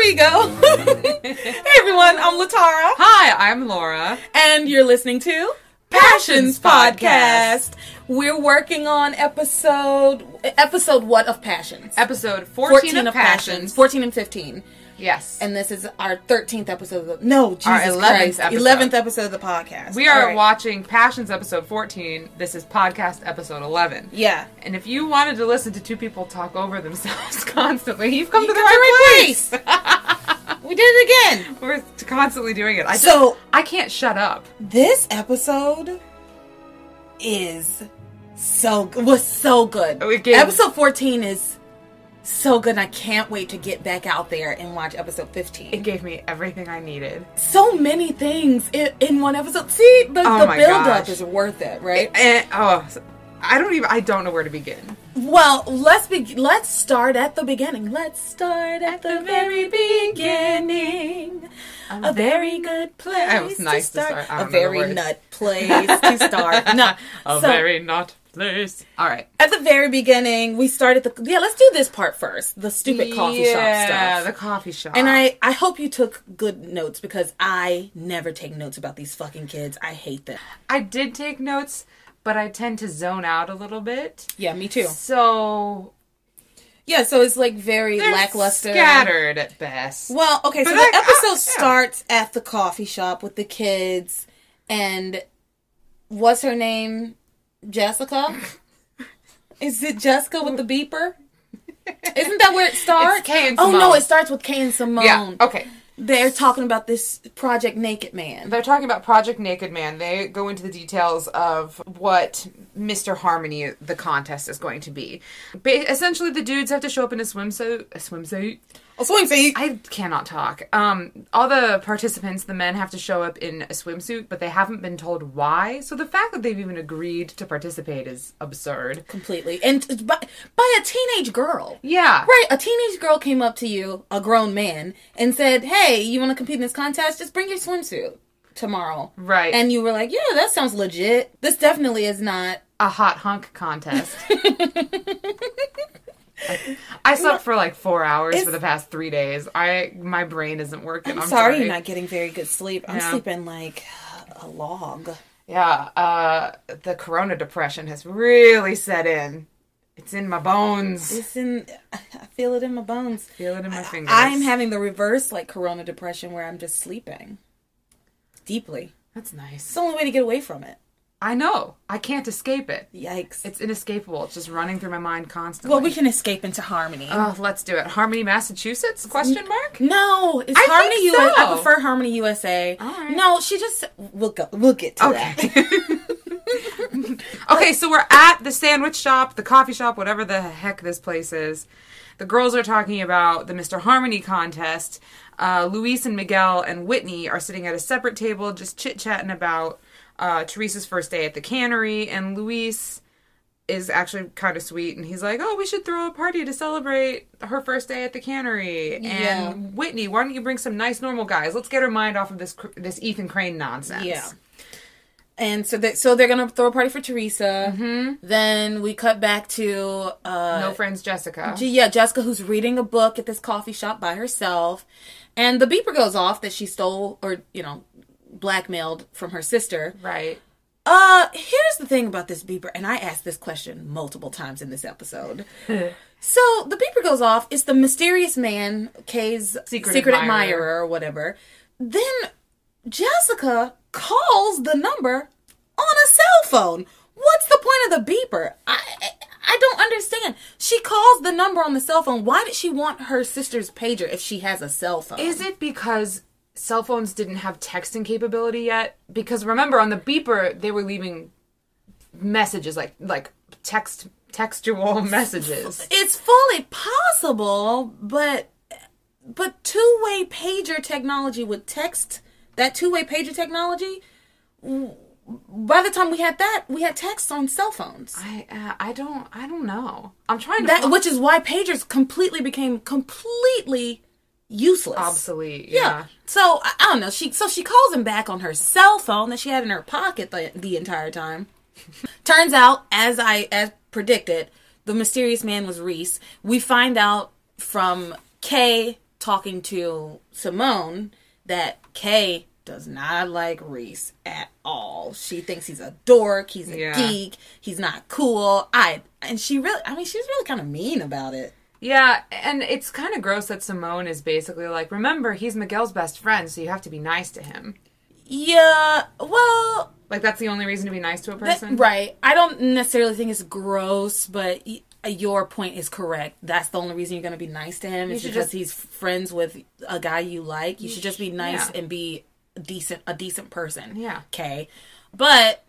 we go. hey everyone, I'm Latara, Hi, I'm Laura. and you're listening to Passions Podcast. We're working on episode episode what of Passions? Episode 14, of, Passions. 14 and 15. Yes. And this is our 13th episode of the No, Jesus Our 11th Christ. episode. 11th episode of the podcast. we are right. watching Passions episode 14. This is podcast episode 11. Yeah. And if you wanted to listen to two people talk over themselves constantly, you've come You to the right place. we did it again. We're constantly doing it. I just, So I can't shut up. this episode is so was so good. Gave- episode 14 is so good and I can't wait to get back out there and watch episode 15. It gave me everything I needed. so many things in, in one episode. See, the, Oh the my build up is worth it, right? And, oh, I don't even. I don't know where to begin. Well, let's be let's start at the beginning. Let's start at the very beginning. A very good place. That was nice to start. A don't know the very nut place to start. No, A so- very not place. All right. At the very beginning, we started the yeah. Let's do this part first. The stupid coffee shop Yeah, stuff. the coffee shop. and I, I hope you took good notes because I never take notes about these fucking kids. I hate them. I did take notes, but I tend to zone out a little bit. Yeah, me too. So Yeah, so it's like very they're lackluster. scattered at best. Well, okay, so But the episode I- yeah. starts at the coffee shop with the kids, and what's her name? Jessica. Is it Jessica with the beeper? Isn't that where it starts? Kay and Oh no, it starts with Kay and Simone. yeah. Okay. They're talking about this Project Naked Man. They're talking about Project Naked Man. They go into the details of what Mr. Harmony, the contest, is going to be. Ba- essentially, the dudes have to show up in a swimsuit. A swimsuit. Swing feet. I cannot talk. Um, all the participants, the men, have to show up in a swimsuit, but they haven't been told why. So the fact that they've even agreed to participate is absurd. Completely, and by, by a teenage girl. Yeah. Right, a teenage girl came up to you, a grown man, and said, "Hey, you want to compete in this contest? Just bring your swimsuit tomorrow." Right. And you were like, "Yeah, that sounds legit. This definitely is not." a hot hunk contest. I slept for like four hours It's- for the past three days. I my brain isn't working. I'm, I'm sorry, you're not getting very good sleep. I'm Yeah. sleeping like a log. Yeah, uh, the Corona depression has really set in. It's in my bones. It's in. I feel it in my bones. Feel it in my fingers. I'm having the reverse, like Corona depression, where I'm just sleeping deeply. That's nice. It's the only way to get away from it. I know. I can't escape it. Yikes. It's inescapable. It's just running through my mind constantly. well, we can escape into harmony. Oh, let's do it. Harmony, Massachusetts? Question mark. No, it's I Harmony think USA. I prefer Harmony USA. Right. No, she just we'll go. We'll get to Okay. that. okay, so we're at the sandwich shop, the coffee shop, whatever the heck this place is. The girls are talking about the Mr. Harmony contest. Uh, Luis and Miguel and Whitney are sitting at a separate table, just chit chatting about uh, Teresa's first day at the cannery. And Luis is actually kind of sweet, and he's like, "Oh, we should throw a party to celebrate her first day at the cannery." And Yeah. Whitney, why don't you bring some nice, normal guys? Let's get her mind off of this this Ethan Crane nonsense. Yeah. And so they so they're gonna throw a party for Teresa. Mm-hmm. Then we cut back to uh, No friends, Jessica. G- yeah, Jessica, who's reading a book at this coffee shop by herself, and the beeper goes off that she stole or you know blackmailed from her sister. right. Uh, here's the thing about this beeper, and I asked this question multiple times in this episode. so the beeper goes off. It's the mysterious man, Kay's Secret secret, admirer. admirer. or whatever. Then Jessica calls the number on a cell phone. What's the point of the beeper? I I- I don't understand. She calls the number on the cell phone. Why did she want her sister's pager if she has a cell phone? Is it because cell phones didn't have texting capability yet? Because remember, on the beeper, they were leaving messages like like text textual messages. it's fully possible, but but two way pager technology with text that two way pager technology. By the time we had that, we had text on cell phones. I uh, I don't I don't know. I'm trying to That which is why pagers completely became completely useless. obsolete. Yeah. Yeah. So I, I don't know. She so she calls him back on her cell phone that she had in her pocket the, the entire time. Turns out, as I as predicted, the mysterious man was Reese. We find out from Kay talking to Simone that Kay does not like Reese at all. She thinks he's a dork, he's a Yeah. geek, he's not cool. I and she really I mean she's really kind of mean about it. Yeah, and it's kind of gross that Simone is basically like, remember, he's Miguel's best friend, so you have to be nice to him. Yeah, well, Like, that's the only reason to be nice to a that- person? right. I don't necessarily think it's gross, but y- uh, your point is correct. That's the only reason you're going to be nice to him is should because just- he's friends with a guy you like. You should just be nice yeah. and be decent a decent person. Yeah. Okay. But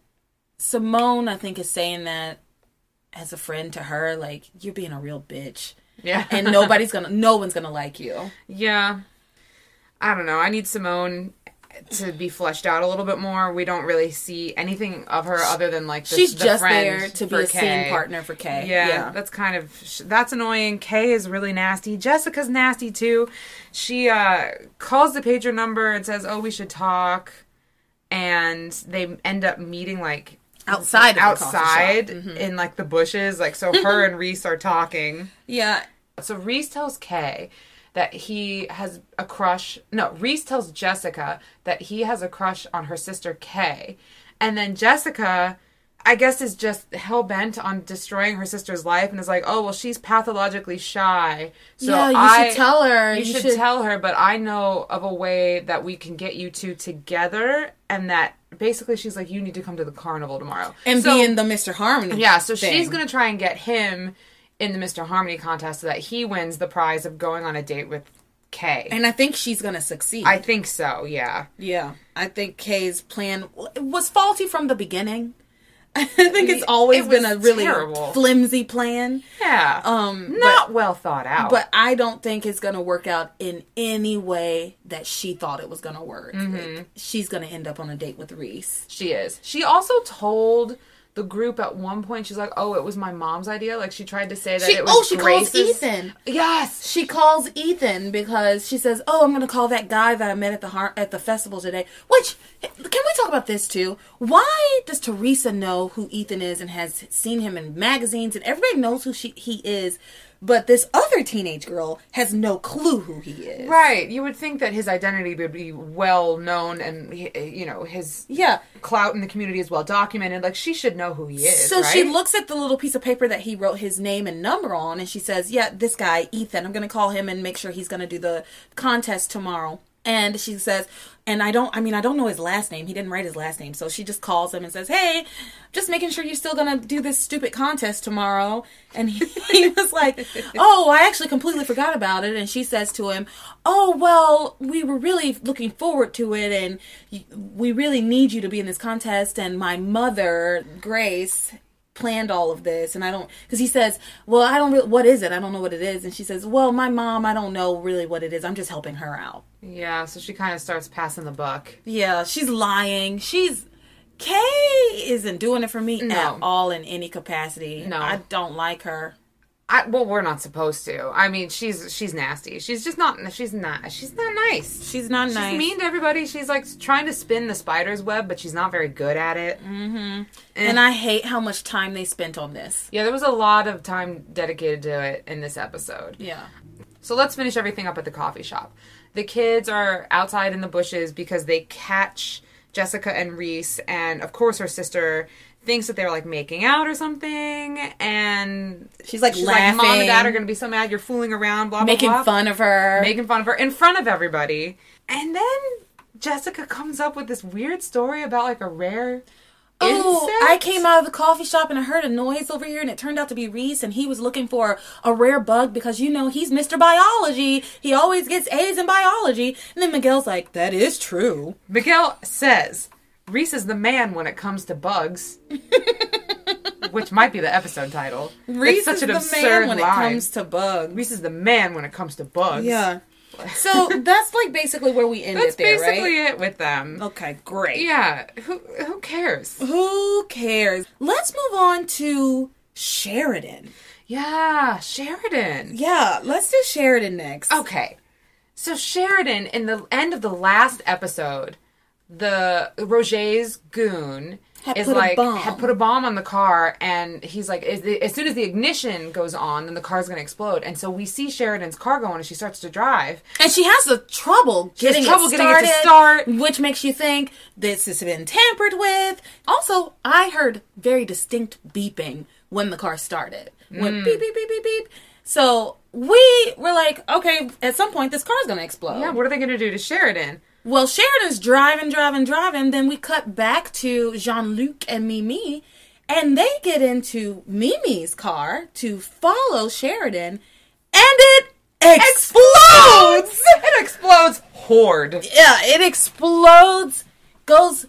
Simone I think is saying that as a friend to her like you're being a real bitch. Yeah. And nobody's to no one's to like you. Yeah. I don't know. I need Simone to be fleshed out a little bit more. We don't really see anything of her other than like the, She's the just friend there to be a scene partner for Kay. Yeah, that's kind of that's annoying. Kay is really nasty. Jessica's nasty too. She uh calls the pager number and says, "Oh, we should talk," and they end up meeting like outside of the shop. outside Mm-hmm. in like the bushes. Like so, her and Reese are talking. Yeah. So Reese tells Kay that he has a crush. No, Reese tells Jessica that he has a crush on her sister Kay. And then Jessica, I guess, is just hell bent on destroying her sister's life and is like, oh, well, she's pathologically shy. So yeah, you I, should tell her. You, should, tell her, but I know of a way that we can get you two together. And that basically she's like, you need to come to the carnival tomorrow. and So- be in the Mr. Harmony. yeah, so thing. she's gonna try and get him in the Mr. Harmony contest so that he wins the prize of going on a date with Kay. And I think she's gonna succeed. I think so, yeah. yeah, I think Kay's plan was faulty from the beginning. I think it's always It been a really terrible. flimsy plan. Yeah. Um, Not well thought out. but I don't think it's gonna work out in any way that she thought it was gonna work. Mm-hmm. Like, she's gonna end up on a date with Reese. she is. She also told the group at one point, she's like, oh, it was my mom's idea. Like, she tried to say that She, it was oh, she calls Ethan. Yes. She calls Ethan because she says, "Oh, I'm going to call that guy that I met at the har- at the festival today." Which can we talk about this too? Why does Teresa know who Ethan is and has seen him in magazines and everybody knows who she he is, but this other teenage girl has no clue who he is? Right. You would think that his identity would be well known and, you know, his Yeah. clout in the community is well documented. Like, she should know who he is. So she looks at the little piece of paper that he wrote his name and number on, and she says, "Yeah, this guy Ethan. I'm going to call him and make sure he's going to do the contest tomorrow." And she says, "And I don't. I mean, I don't know his last name. He didn't write his last name. So she just calls him and says, "Hey, just making sure you're still going to do this stupid contest tomorrow." And he, he was like, "Oh, I actually completely forgot about it." And she says to him, "Oh, well, we were really looking forward to it, and we really need you to be in this contest." And my mother, Grace, planned all of this and i don't because he says well i don't really what is it i don't know what it is and she says well my mom i don't know really what it is i'm just helping her out Yeah, so she kind of starts passing the buck. yeah she's lying she's kay isn't doing it for me No. at all in any capacity No. i don't like her I, well, we're not supposed to. I mean, she's she's nasty. She's just not. She's not. She's not nice. she's not She's nice mean to everybody. She's like trying to spin the spider's web, but she's not very good at it. Mm-hmm. And i hate how much time they spent on this Yeah, there was a lot of time dedicated to it in this episode. yeah So let's finish everything up at the coffee shop. The kids are outside in the bushes because they catch Jessica and Reese, and of course her sister thinks that they're like making out or something, and she's like she's laughing like, "Mom and Dad are going to be so mad. You're fooling around." Blah blah making blah. fun of her making fun of her in front of everybody. And then Jessica comes up with this weird story about like a rare Oh, insect. I came out of the coffee shop and I heard a noise over here, and it turned out to be Reese, and he was looking for a rare bug because you know he's Mr. Biology. He always gets A's in biology. And then Miguel's like, "That is true." Miguel says Reese is the man when it comes to bugs, which might be the episode title. Reese is an the man when line. it comes to bugs. Reese is the man when it comes to bugs. Yeah. So that's like basically where we end that's it there, basically right? it with them. Okay, great. Yeah, who who cares? Who cares? Let's move on to Sheridan. Yeah, Sheridan. Yeah, let's do Sheridan next. Okay. So Sheridan in the end of the last episode the Roger's goon Had is put a like bomb. had put a bomb on the car, and he's like, as, the, as soon as the ignition goes on, then the car's gonna explode. And so we see Sheridan's car going, and she starts to drive. And she has the trouble getting, trouble it, getting it to start. which makes you think this has been tampered with. Also, I heard very distinct beeping when the car started. Went Mm. beep beep beep beep beep. So we were like, okay, at some point this car's gonna explode. Yeah, what are they gonna do to Sheridan? Well, Sheridan's driving, driving, driving. Then we cut back to Jean Luc and Mimi, and they get into Mimi's car to follow Sheridan, and it explodes! It explodes. Horde. Yeah, it explodes, goes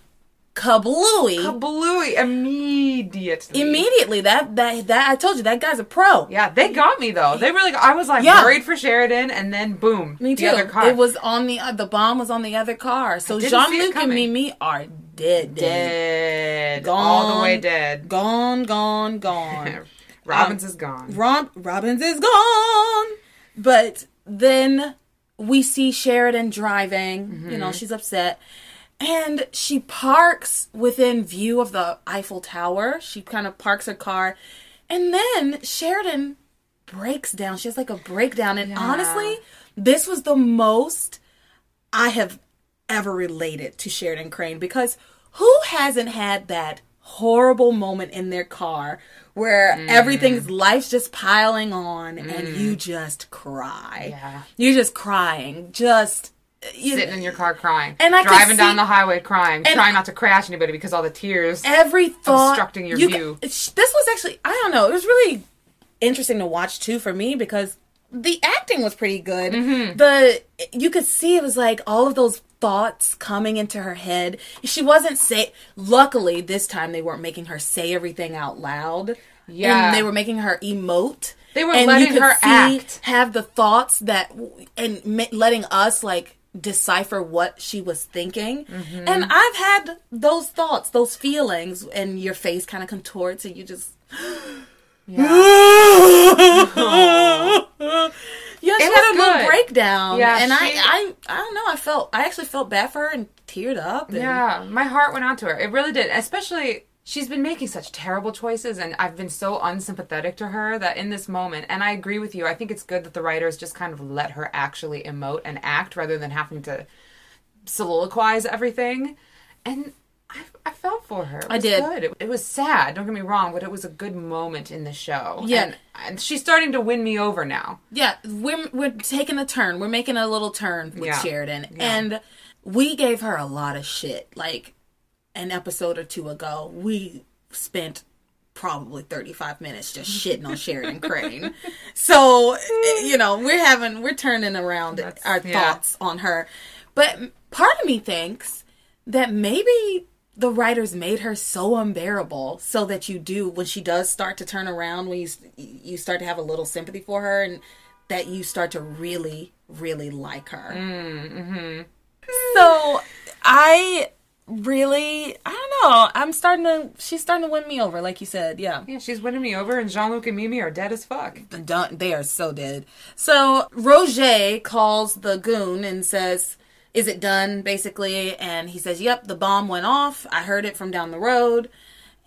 kablooey. Kablooey immediately. Immediately, that that that I told you that guy's a pro. Yeah, they got me though. They really. I was like Yeah. worried for Sheridan, and then boom, Me too. the other car. It was on the uh, the bomb was on the other car. So Jean-Luc and. Mimi are dead, dead, dead, Gone. all the way dead. gone, gone, gone. Robbins Um, is gone. Rob Robbins is gone. But then we see Sheridan driving. You know, she's upset. And she parks within view of the Eiffel Tower. She kind of parks her car. And then Sheridan breaks down. She has like a breakdown. And honestly, this was the most I have ever related to Sheridan Crane because who hasn't had that horrible moment in their car where Mm. everything's life's just piling on and you just cry. Yeah. You're just crying. Just you Sitting in your car crying, And I driving down see- the highway crying, trying not to crash anybody because all the tears. every thought Obstructing your you view. this was actually I don't know. It was really interesting to watch too for me because the acting was pretty good. Mm-hmm. The you could see it was like all of those thoughts coming into her head. She wasn't say. Luckily, this time they weren't making her say everything out loud. Yeah. and they were making her emote. They were and letting you could her see, act. have the thoughts that, and ma- letting us like decipher what she was thinking. Mm-hmm. And I've had those thoughts, those feelings, and your face kind of contorts, and you just. Yeah, she It had a was little breakdown. Yeah, and I, I, I don't know. I felt, I actually felt bad for her and teared up. And Yeah, my heart went out to her. It really did. Especially, she's been making such terrible choices, and I've been so unsympathetic to her that in this moment, and I agree with you, I think it's good that the writers just kind of let her actually emote and act rather than having to soliloquize everything. And I, I felt for her. It I did. Good. It, it was sad. Don't get me wrong, but it was a good moment in the show. Yeah. and, and she's starting to win me over now. Yeah, we're we're taking a turn. We're making a little turn with Yeah. Sheridan, Yeah. and we gave her a lot of shit. Like an episode or two ago, we spent probably 35 minutes just shitting on Sheridan Crane. So, you know, we're having we're turning around That's- our yeah. thoughts on her. But part of me thinks that maybe the writers made her so unbearable so that you do when she does start to turn around when you you start to have a little sympathy for her and that you start to really really like her Mm-hmm. so i really i don't know i'm starting to she's starting to win me over like you said yeah Yeah, she's winning me over, and Jean Luc and Mimi are dead as fuck. They are so dead. So Roger calls the goon and says, "Is it done?" Basically, and he says, "Yep, the bomb went off. I heard it from down the road."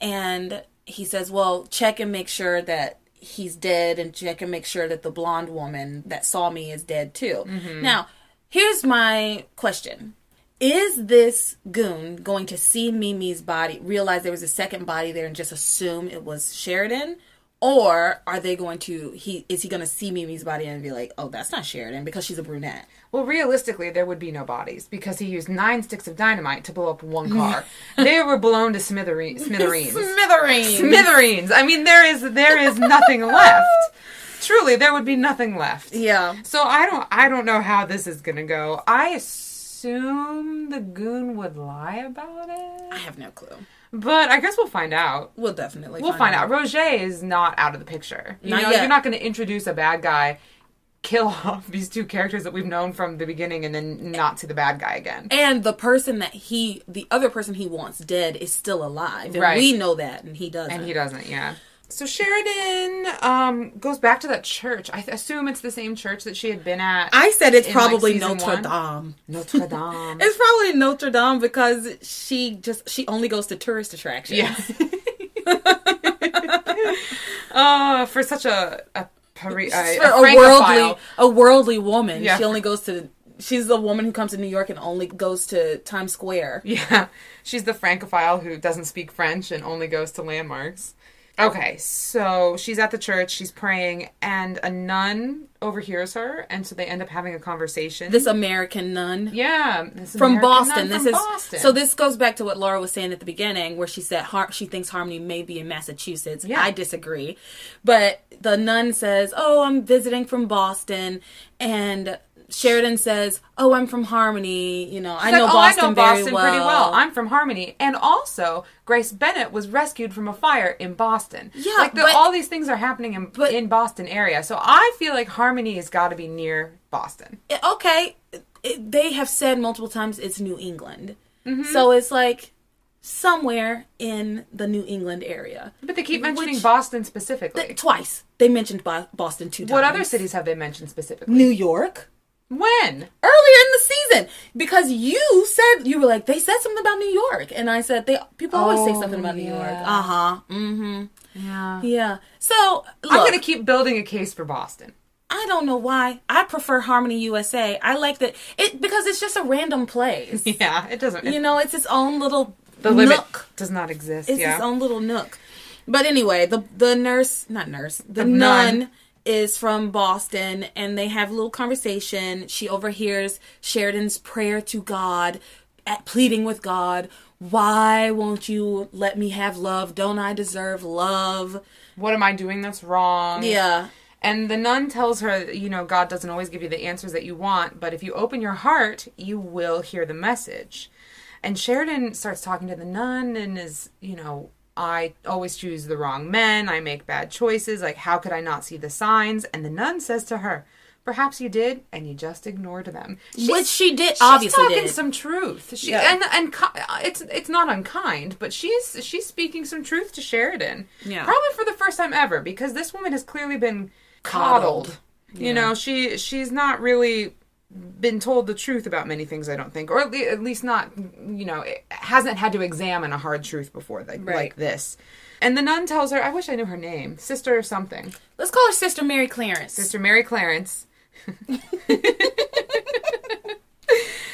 And he says, "Well, check and make sure that he's dead, and check and make sure that the blonde woman that saw me is dead too." Mm-hmm. Now, here's my question. Is this goon going to see Mimi's body, realize there was a second body there, and just assume it was Sheridan? Or are they going to he is he going to see Mimi's body and be like, "Oh, that's not Sheridan because she's a brunette." Well, realistically, there would be no bodies because he used nine sticks of dynamite to blow up one car. they were blown to smithere- smithereens. Smithereens. smithereens. I mean, there is there is nothing left. Truly, there would be nothing left. Yeah. So I don't I don't know how this is gonna go. I assume the goon would lie about it. I have no clue. but I guess we'll find out. We'll definitely We'll find out. Roger is not out of the picture. You Not know, yet. you're not going to introduce a bad guy, kill off these two characters that we've known from the beginning, and then not see the bad guy again. And the person that he, the other person he wants dead, is still alive, and Right. we know that, and he doesn't. And he doesn't. Yeah. So Sheridan um, goes back to that church. I th- assume it's the same church that she had been at. I said it's in, probably season Notre one. Dame. Notre Dame. It's probably Notre Dame because she just she only goes to tourist attractions. yeah. uh, for such a a, Pari- a, a a worldly a worldly woman. Yeah. She only goes to she's the woman who comes to New York and only goes to Times Square. Yeah, she's the francophile who doesn't speak French and only goes to landmarks. Okay, so she's at the church, she's praying, and a nun overhears her, and so they end up having a conversation. This American nun. yeah, this From American Boston. nun This from is Boston. so. This goes back to what Laura was saying at the beginning, where she said Har- she thinks Harmony may be in Massachusetts. Yeah. I disagree, but the nun says, "Oh, I'm visiting from Boston," and Sheridan says, "Oh, I'm from Harmony. You know, I She's know like, Boston, oh, I know very Boston well. pretty well. I'm from Harmony, and also Grace Bennett was rescued from a fire in Boston. Yeah, like the, but- all these things are happening in but- in Boston area. So I feel like Harmony has got to be near Boston. Eh, okay, it, they have said multiple times it's New England, Mm-hmm. so it's like somewhere in the New England area. But they keep mentioning Which- Boston specifically. Twice they mentioned Bo- Boston two times. what other cities have they mentioned specifically? New York. When? earlier in the season because you said you were like they said something about New York and I said they people always say Oh, something about New York. Uh huh. Mm-hmm. Yeah. Yeah. So look, I'm gonna keep building a case for Boston. I don't know why I prefer Harmony USA. I like that it because it's just a random place. Yeah, it doesn't. you know, it's its own little the nook. does not exist. It's yeah. its own little nook. But anyway, the the nurse, not nurse, the, The nun. nun. Is from Boston and they have a little conversation. She overhears Sheridan's prayer to God, at pleading with God, "Why won't you let me have love? Don't I deserve love?" what am I doing that's wrong? Yeah. And the nun tells her, you know, God doesn't always give you the answers that you want, but if you open your heart, you will hear the message. And Sheridan starts talking to the nun and is, you know, I always choose the wrong men. I make bad choices. Like, how could I not see the signs? And the nun says to her, Perhaps you did, and you just ignored them. She's- Which she did she's obviously talking did. some truth. She, Yeah. and and it's it's not unkind, but she's she's speaking some truth to Sheridan. Yeah. probably for the first time ever, because this woman has clearly been coddled. Coddled. You know, she she's not really been told the truth about many things. I don't think, or at, le- at least not, you know, it hasn't had to examine a hard truth before, like Right. like this. And the nun tells her, I wish I knew her name, sister or something, Let's call her Sister Mary Clarence. Sister Mary Clarence.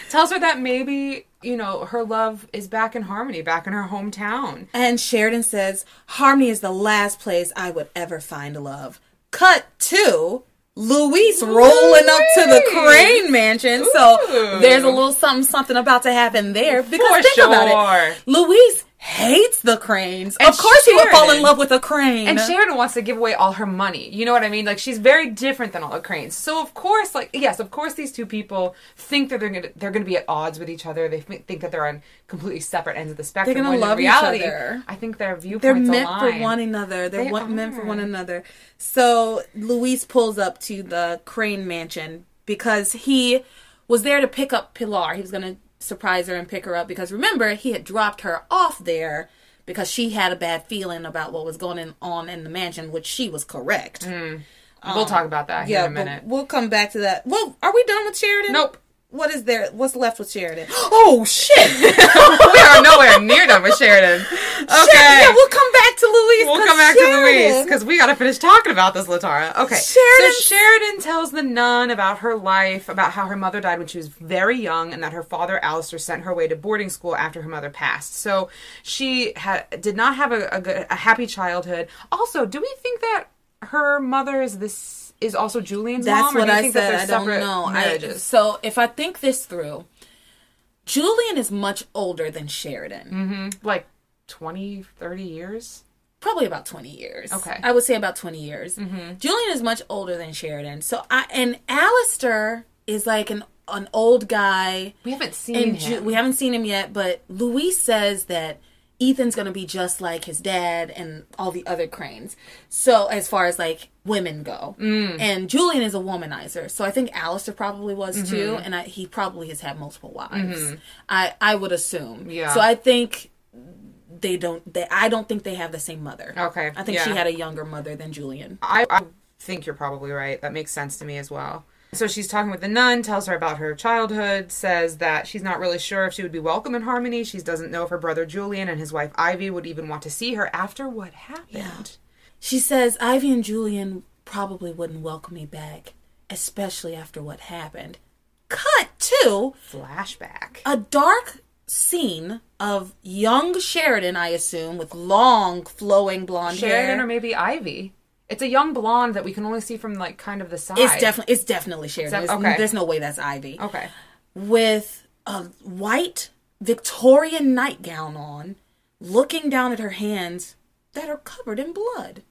tells her that maybe you know her love is back in harmony back in her hometown And Sheridan says, Harmony is the last place I would ever find love. Cut to Luis rolling up to the Crane mansion. So there's a little something something about to happen there. Because For think about it. Luis hates the cranes. And of course he would fall in love with a crane. and Sheridan wants to give away all her money. You know what I mean? Like she's very different than all the cranes. So of course, like yes, of course, these two people think that they're gonna they're gonna be at odds with each other. They think that they're on completely separate ends of the spectrum. They're gonna love each reality, other. I think their viewpoints They're meant align. for one another. They're They one, meant for one another. So Luis pulls up to the Crane mansion because he was there to pick up Pilar. He was going to surprise her and pick her up because remember, he had dropped her off there because she had a bad feeling about what was going on in the mansion, which she was correct. Hmm. we'll talk about that here Yeah, in a minute. we'll come back to that. Well, are we done with Sheridan? Nope. What is there? What's left with Sheridan? Oh shit! we are nowhere near done with Sheridan. Okay. Shit, yeah, we'll come back to Luis. We'll come back to Luis because we got to finish talking about this, Latara. Okay. Sheridan- So Sheridan tells the nun about her life, about how her mother died when she was very young, and that her father Alistair sent her away to boarding school after her mother passed. So she had did not have a, a, good, a happy childhood. Also, do we think that her mother is this is also Julian's That's mom? or what I think that said. they're I don't separate know. I, so if I think this through, Julian is much older than Sheridan. Mm-hmm. like 20, 30 years. Probably about 20 years. Okay. I would say about 20 years. Mm-hmm. Julian is much older than Sheridan. So I and Alistair is like an an old guy. We haven't seen And him. Ju- we haven't seen him yet, but Luis says that Ethan's gonna be just like his dad and all the other cranes. So as far as like women go, Mm. and Julian is a womanizer, so I think Alistair probably was Mm-hmm. too, and I, he probably has had multiple wives. I I would assume. Yeah. So I think they don't. They, I don't think they have the same mother. Okay, I think she had a younger mother than Julian. I, I think you're probably right. That makes sense to me as well. So she's talking with the nun, tells her about her childhood, says that she's not really sure if she would be welcome in Harmony. She doesn't know if her brother Julian and his wife Ivy would even want to see her after what happened. She says Ivy and Julian probably wouldn't welcome me back, especially after what happened. Cut to Flashback. a dark scene of young Sheridan, I assume, with long flowing blonde Sheridan hair. Sheridan or maybe Ivy. It's a young blonde that we can only see from like kind of the side. it's definitely it's definitely Sheridan. that- There's- okay. There's no way that's Ivy. okay. with a white Victorian nightgown on, looking down at her hands that are covered in blood.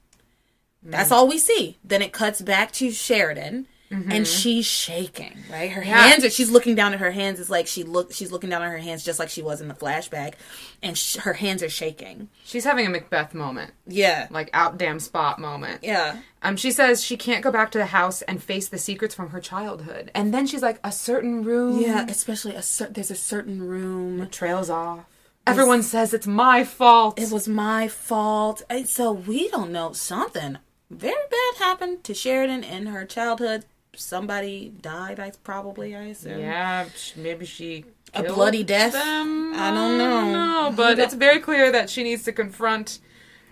That's mm. all we see. Then it cuts back to Sheridan. And she's shaking, right? Her Yeah. hands are. She's looking down at her hands. It's like she look. She's looking down at her hands just like she was in the flashback, and sh- her hands are shaking. She's having a Macbeth moment, Yeah, like out damn spot moment. yeah. Um, she says she can't go back to the house and face the secrets from her childhood, and then she's like, a certain room. Yeah, especially a cer- there's a certain room. trails off. Everyone says it's my fault. It was my fault. And so we don't know something very bad happened to Sheridan in her childhood. Somebody died, I probably I assume. yeah, maybe she A bloody death? Them. I don't know. No, but it's very clear that she needs to confront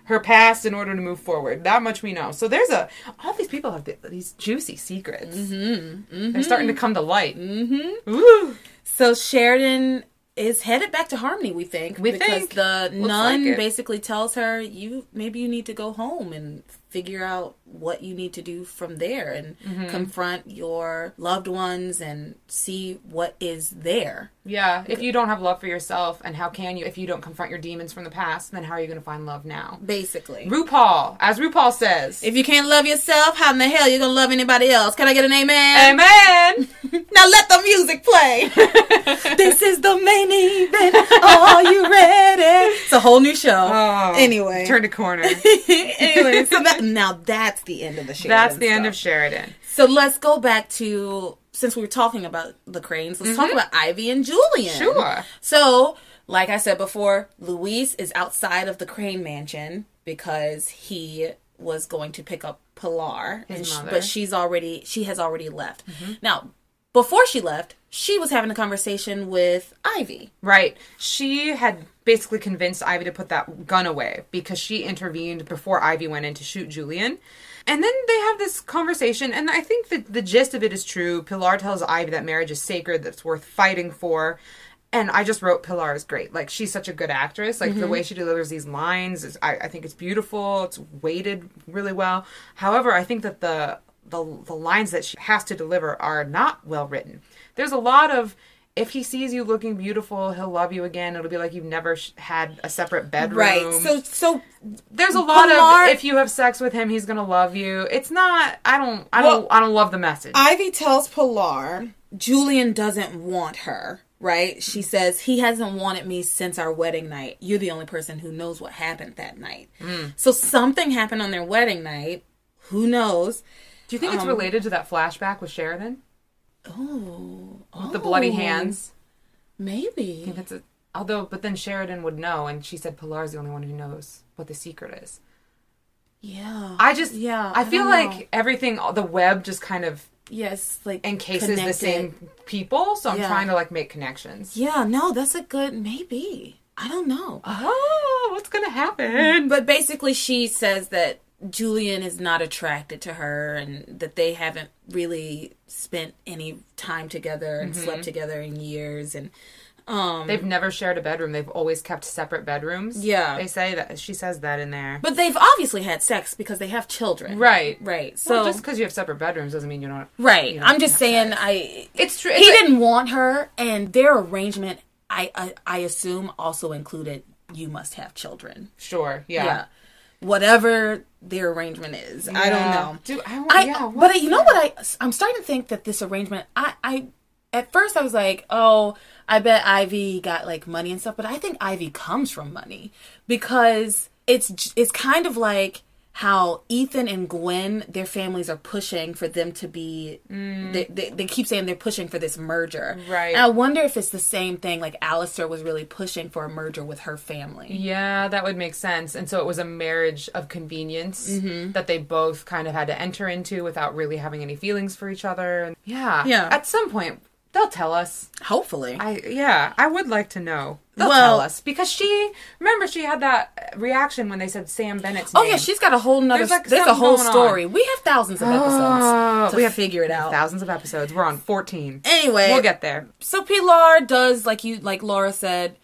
her past in order to move forward. That much we know. So there's a all these people have these juicy secrets. Mm-hmm. They're starting to come to light. Mm-hmm. So Sheridan is headed back to Harmony, we think. We because think. the Looks nun like basically tells her you maybe you need to go home and figure out what you need to do from there and Mm-hmm. confront your loved ones and see what is there. Yeah, if you don't have love for yourself, and how can you if you don't confront your demons from the past? Then how are you going to find love now? Basically. RuPaul, as RuPaul says. If you can't love yourself, how in the hell are you gonna love anybody else? Can I get an amen? Amen. Now let the music play. this is the main event. Are you ready? It's a whole new show. Oh, anyway, turned a corner. anyway, so that now that's the end of the Sheridan That's the end of. Sheridan. So let's go back to since we were talking about the cranes. Let's talk about Ivy and Julian. Mm-hmm. Sure. So, like I said before, Luis is outside of the Crane Mansion because he was going to pick up Pilar, and sh- Mm-hmm. but she's already she has already left. Now, before she left, she was having a conversation with Ivy. Right. She had basically convinced Ivy to put that gun away because she intervened before Ivy went in to shoot Julian. And then they have this conversation, and I think that the gist of it is true. Pilar tells Ivy that marriage is sacred, that's worth fighting for. And I just wrote Pilar is great. Like she's such a good actress. Like the mm-hmm. way she delivers these lines is I, I think it's beautiful. It's weighted really well. However, I think that the the the lines that she has to deliver are not well written. There's a lot of if he sees you looking beautiful, he'll love you again. It'll be like you've never sh- had a separate bedroom. Right. So, so there's a lot Pilar- of if you have sex with him, he's gonna love you. It's not. I don't. I don't. I don't love the message. Ivy tells Pilar Julian doesn't want her, right? She says, He hasn't wanted me since our wedding night. You're the only person who knows what happened that night. Mm. So something happened on their wedding night. Who knows? Do you think it's um, related to that flashback with Sheridan Oh, with the bloody oh. hands? Maybe. I think That's a, although, but then Sheridan would know, and she said Pilar's the only one who knows what the secret is. Yeah. I just, Yeah, I, I feel like know. everything, the web just kind of yes, like encases the same people. So I'm Yeah. trying to like make connections. Yeah, no, that's a good maybe. I don't know. Oh, what's gonna happen? But basically, she says that Julian is not attracted to her and that they haven't really spent any time together and Mm-hmm. slept together in years. And um, They've never shared a bedroom. They've always kept separate bedrooms. Yeah. they say that. She says that in there. but they've obviously had sex because they have children. Right. Right. So, Well, just because you have separate bedrooms doesn't mean you don't. right. you I'm just saying, sex. I. It's true. He didn't want her, and their arrangement, I, I, I assume, also included you must have children. Sure. Yeah. Yeah. Whatever their arrangement is. I don't know. Do I? Want, I, yeah. but what- you know what I I'm starting to think that this arrangement I I at first I was like, "Oh, I bet Ivy got like money and stuff," but I think Ivy comes from money because it's it's kind of like how Ethan and Gwen, their families are pushing for them to be. They, they, they keep saying they're pushing for this merger. Right. And I wonder if it's the same thing. Like Alistair was really pushing for a merger with her family. Yeah, that would make sense. And so it was a marriage of convenience Mm-hmm. that they both kind of had to enter into without really having any feelings for each other. Yeah, Yeah. At some point, they'll tell us. Hopefully. I yeah, I would like to know. They'll Well- tell us because she remember she had that reaction when they said Sam Bennett's Name. Oh yeah, she's got a whole nother. There's, like, there's a whole going on. story. We have thousands of episodes to we have figure it out. thousands of episodes. We're on fourteen. Anyway, we'll get there. So Pilar does like you like Laura said.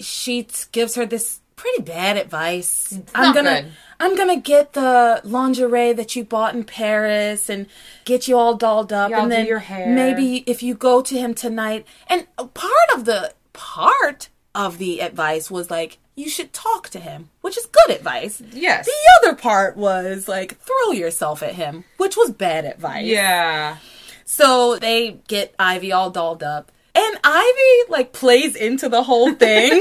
She gives her this pretty bad advice. I'm not gonna good. I'm gonna get the lingerie that you bought in Paris and get you all dolled up, and do then your hair. maybe if you go to him tonight. And part of the part of the advice was like you should talk to him, which is good advice. Yes. The other part was like throw yourself at him, which was bad advice. Yeah. So they get Ivy all dolled up. And Ivy like plays into the whole thing.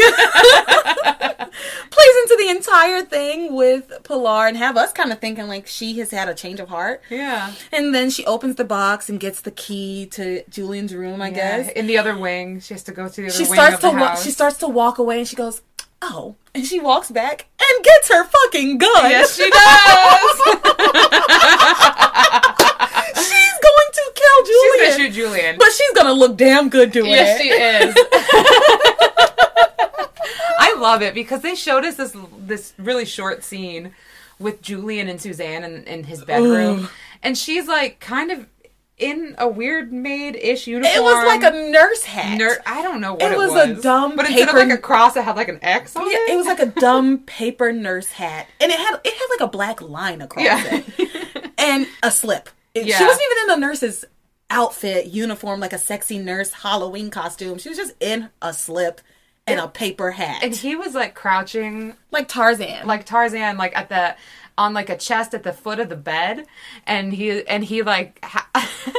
plays into the entire thing with Pilar and have us kind of thinking like she has had a change of heart. Yeah. And then she opens the box and gets the key to Julian's room, I Yeah. guess. In the other wing, she has to go through the other She wing starts of to house. she starts to walk away and she goes, "Oh." And she walks back and gets her fucking gun. Yes, she does. she's going to She's Julian. gonna shoot Julian. but she's going to look damn good doing Yes, it. she is. I love it because they showed us this this really short scene with Julian and Suzanne in, in his bedroom, and she's like kind of in a weird maid ish uniform. It was like a nurse hat. Ner- I don't know what It was. it, was was. a dumb but instead of like a cross, it had like an X on Yeah, it. it was like a dumb paper nurse hat, and it had it had like a black line across Yeah. it, and a slip. It- Yeah. She wasn't even in the nurse's outfit uniform, like a sexy nurse Halloween costume. She was just in a slip and a paper hat, and he was like crouching like Tarzan. like Tarzan, like at the on like a chest at the foot of the bed, and he and he like ha-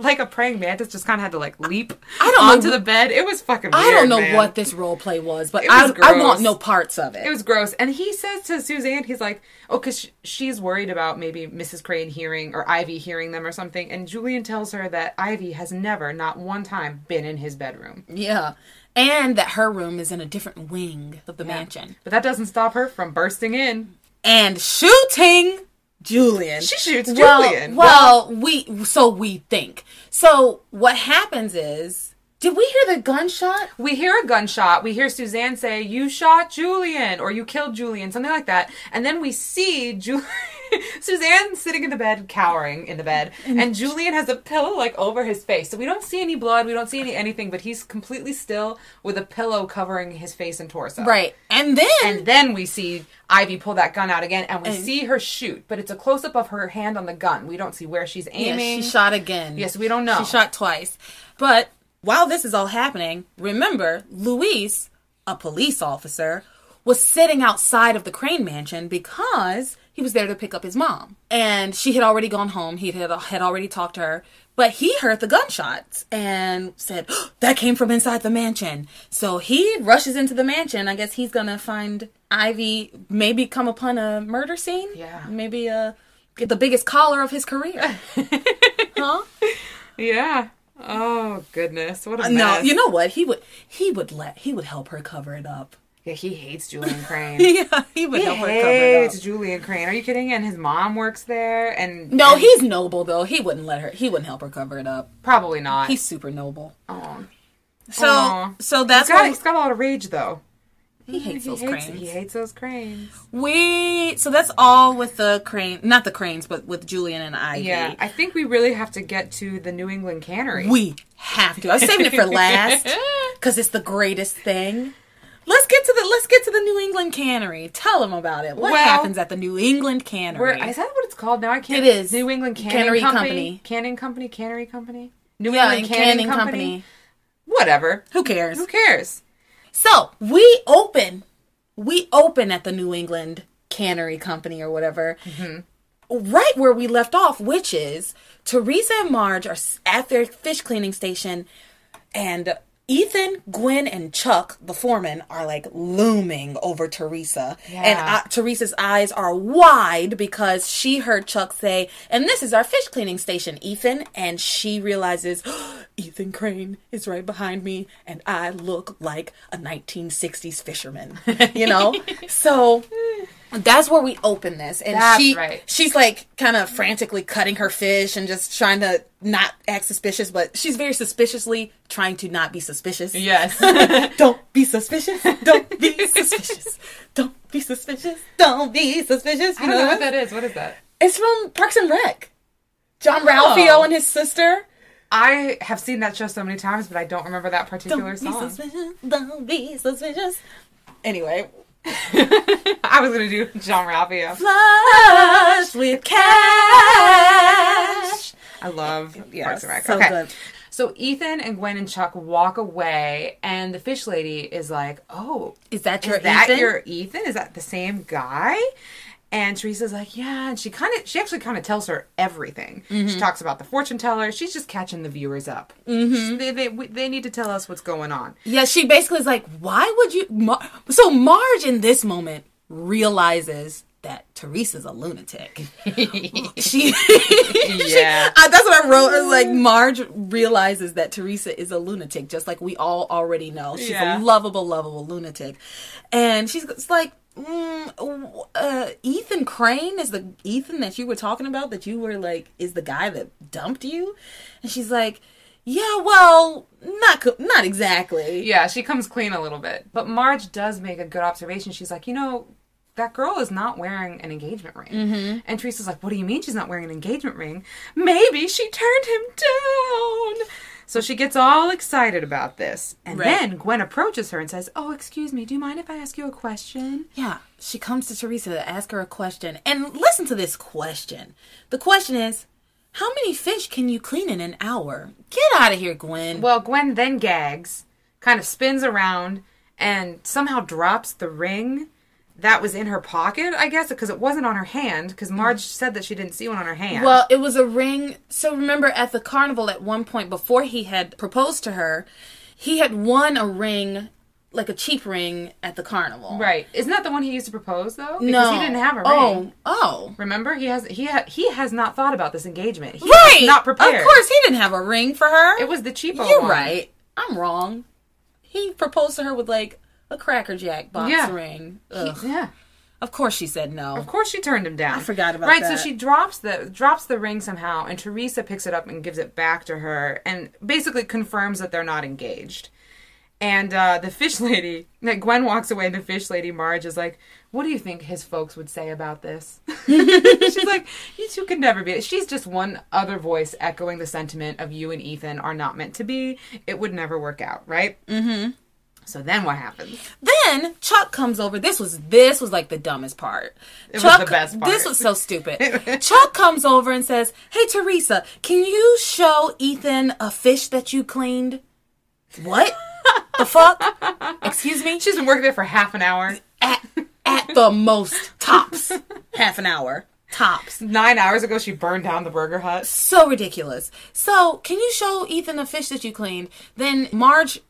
like a praying mantis just kind of had to like leap I don't know onto wh- the bed. It was fucking. I don't know man. what this role play was, but It I I want no parts of it. It was gross, and he says to Suzanne, he's like, "Oh, because she's worried about maybe Mrs. Crane hearing or Ivy hearing them or something." And Julian tells her that Ivy has never, not one time, been in his bedroom. yeah, and that her room is in a different wing of the mansion But that doesn't stop her from bursting in. and shooting Julian. She shoots well, Julian. Well, we so we think. So what happens is, did we hear the gunshot? We hear a gunshot. We hear Suzanne say, "You shot Julian," or "You killed Julian," something like that. And then we see Ju- Suzanne sitting in the bed, cowering in the bed, and Julian has a pillow like over his face. So we don't see any blood. We don't see any anything. But he's completely still with a pillow covering his face and torso. Right, and then And then we see Ivy pull that gun out again, and we see her shoot. But it's a close up of her hand on the gun. We don't see where she's yeah, aiming. she shot again. Yes, we don't know. She shot twice. But while this is all happening, remember, Luis, a police officer, was sitting outside of the Crane mansion because he was there to pick up his mom. And she had already gone home. He had, had already talked to her. But he heard the gunshots and said, that came from inside the mansion. So he rushes into the mansion. I guess he's going to find Ivy, maybe come upon a murder scene. Yeah. Maybe uh, get the biggest collar of his career. huh? yeah. Oh goodness, what a mess. No, you know what? He would he would let he would help her cover it up. Yeah, he hates Julian Crane. Yeah, he would he help her cover it up. hates. Julian Crane. Are you kidding? And his mom works there, and No, and- he's noble though. He wouldn't let her. He wouldn't help her cover it up. probably not. He's super noble. oh. So Aw. so that's he's got, why he's got a lot of rage though. he mm, hates He those hates, cranes. he hates those cranes. We so that's all with the crane, not the cranes, but with Julian and Ivy. Yeah, I think we really have to get to the New England cannery. we have to. I was saving it for last because it's the greatest thing. Let's get to the let's get to the New England cannery. Tell them about it. What Well, happens at the New England cannery? Is that what it's called now? I can't. It is. New England Canning Cannery Company. Company. Canning Company. Cannery Company. New yeah, England and Canning, canning Company. company. Whatever. Who cares? Who cares? So we open, we open at the New England Cannery Company or whatever, mm-hmm. right where we left off, which is Teresa and Marge are at their fish cleaning station, and Ethan, Gwen, and Chuck, the foreman, are like looming over Teresa. Yeah. And uh, Teresa's eyes are wide because she heard Chuck say, and this is our fish cleaning station, Ethan. And she realizes, Ethan Crane is right behind me, and I look like a 1960s fisherman. You know? so. That's where we open this, and That's she right. she's like kind of frantically cutting her fish and just trying to not act suspicious, but she's very suspiciously trying to not be suspicious. Yes. Don't be suspicious. Don't be suspicious. Don't be suspicious. Don't be suspicious. I don't know what that is. What is that? It's from Parks and Rec. Jean-Ralphio Oh. and his sister. I have seen that show so many times, but I don't remember that particular Don't particular be song. suspicious. Don't be suspicious. Anyway, I was gonna do Jean-Ralphio. flush with cash. I love Yeah, Parks and Rec. so okay. good. So Ethan and Gwen and Chuck walk away, and the fish lady is like, "Oh, Is that your is that your Ethan? Is that the same guy?" And Teresa's like, "Yeah," and she kind of, she actually kind of tells her everything. Mm-hmm. She talks about the fortune teller. She's just catching the viewers up. Mm-hmm. They, they, we- they need to tell us what's going on. Yeah, she basically is like, why would you? Mar- so Marge in this moment realizes that Teresa's a lunatic. she, Yeah. I, that's what I wrote. I like, Marge realizes that Teresa is a lunatic, just like we all already know. She's Yeah. a lovable, lovable lunatic, and she's it's like. Mm, uh, Ethan Crane is the Ethan that you were talking about that you were like is the guy that dumped you, and she's like, yeah, well, not co- not exactly. Yeah, she comes clean a little bit. But Marge does make a good observation. She's like, you know, that girl is not wearing an engagement ring. Mm-hmm. And Teresa's like, what do you mean she's not wearing an engagement ring? Maybe she turned him down. So she gets all excited about this. And Right. then Gwen approaches her and says, Oh, excuse me, do you mind if I ask you a question? Yeah, she comes to Teresa to ask her a question. And listen to this question. The question is, how many fish can you clean in an hour? Get out of here, Gwen. Well, Gwen then gags, kind of spins around, and somehow drops the ring that was in her pocket, I guess, because it wasn't on her hand, because Marge said that she didn't see one on her hand. Well, it was a ring. So remember at the carnival at one point before he had proposed to her, he had won a ring, like a cheap ring at the carnival. Right. Isn't that the one he used to propose though? Because No. he didn't have a oh, ring. Oh, oh. Remember? He has he ha- he has not thought about this engagement. He Right. not prepared. Of course, he didn't have a ring for her. It was the cheapo You're one. right. I'm wrong. He proposed to her with like a Cracker Jack box Yeah. ring. Ugh. Yeah. Of course she said no. Of course she turned him down. I forgot about right, that. Right, so she drops the drops the ring somehow and Teresa picks it up and gives it back to her and basically confirms that they're not engaged. And uh, the fish lady, like Gwen walks away, and the fish lady Marge is like, "What do you think his folks would say about this?" She's like, "You two could never be." She's just one other voice echoing the sentiment of you and Ethan are not meant to be. It would never work out, right? Mm-hmm. So then what happens? Then Chuck comes over. This was this was like the dumbest part. was Chuck, the best part. This was so stupid. Chuck comes over and says, "Hey Teresa, can you show Ethan a fish that you cleaned?" What? the fuck? Excuse me? She's been working there for half an hour. At at the most tops half an hour tops. Nine hours ago, she burned down the Burger Hut. So ridiculous. So, can you show Ethan the fish that you cleaned? Then Marge,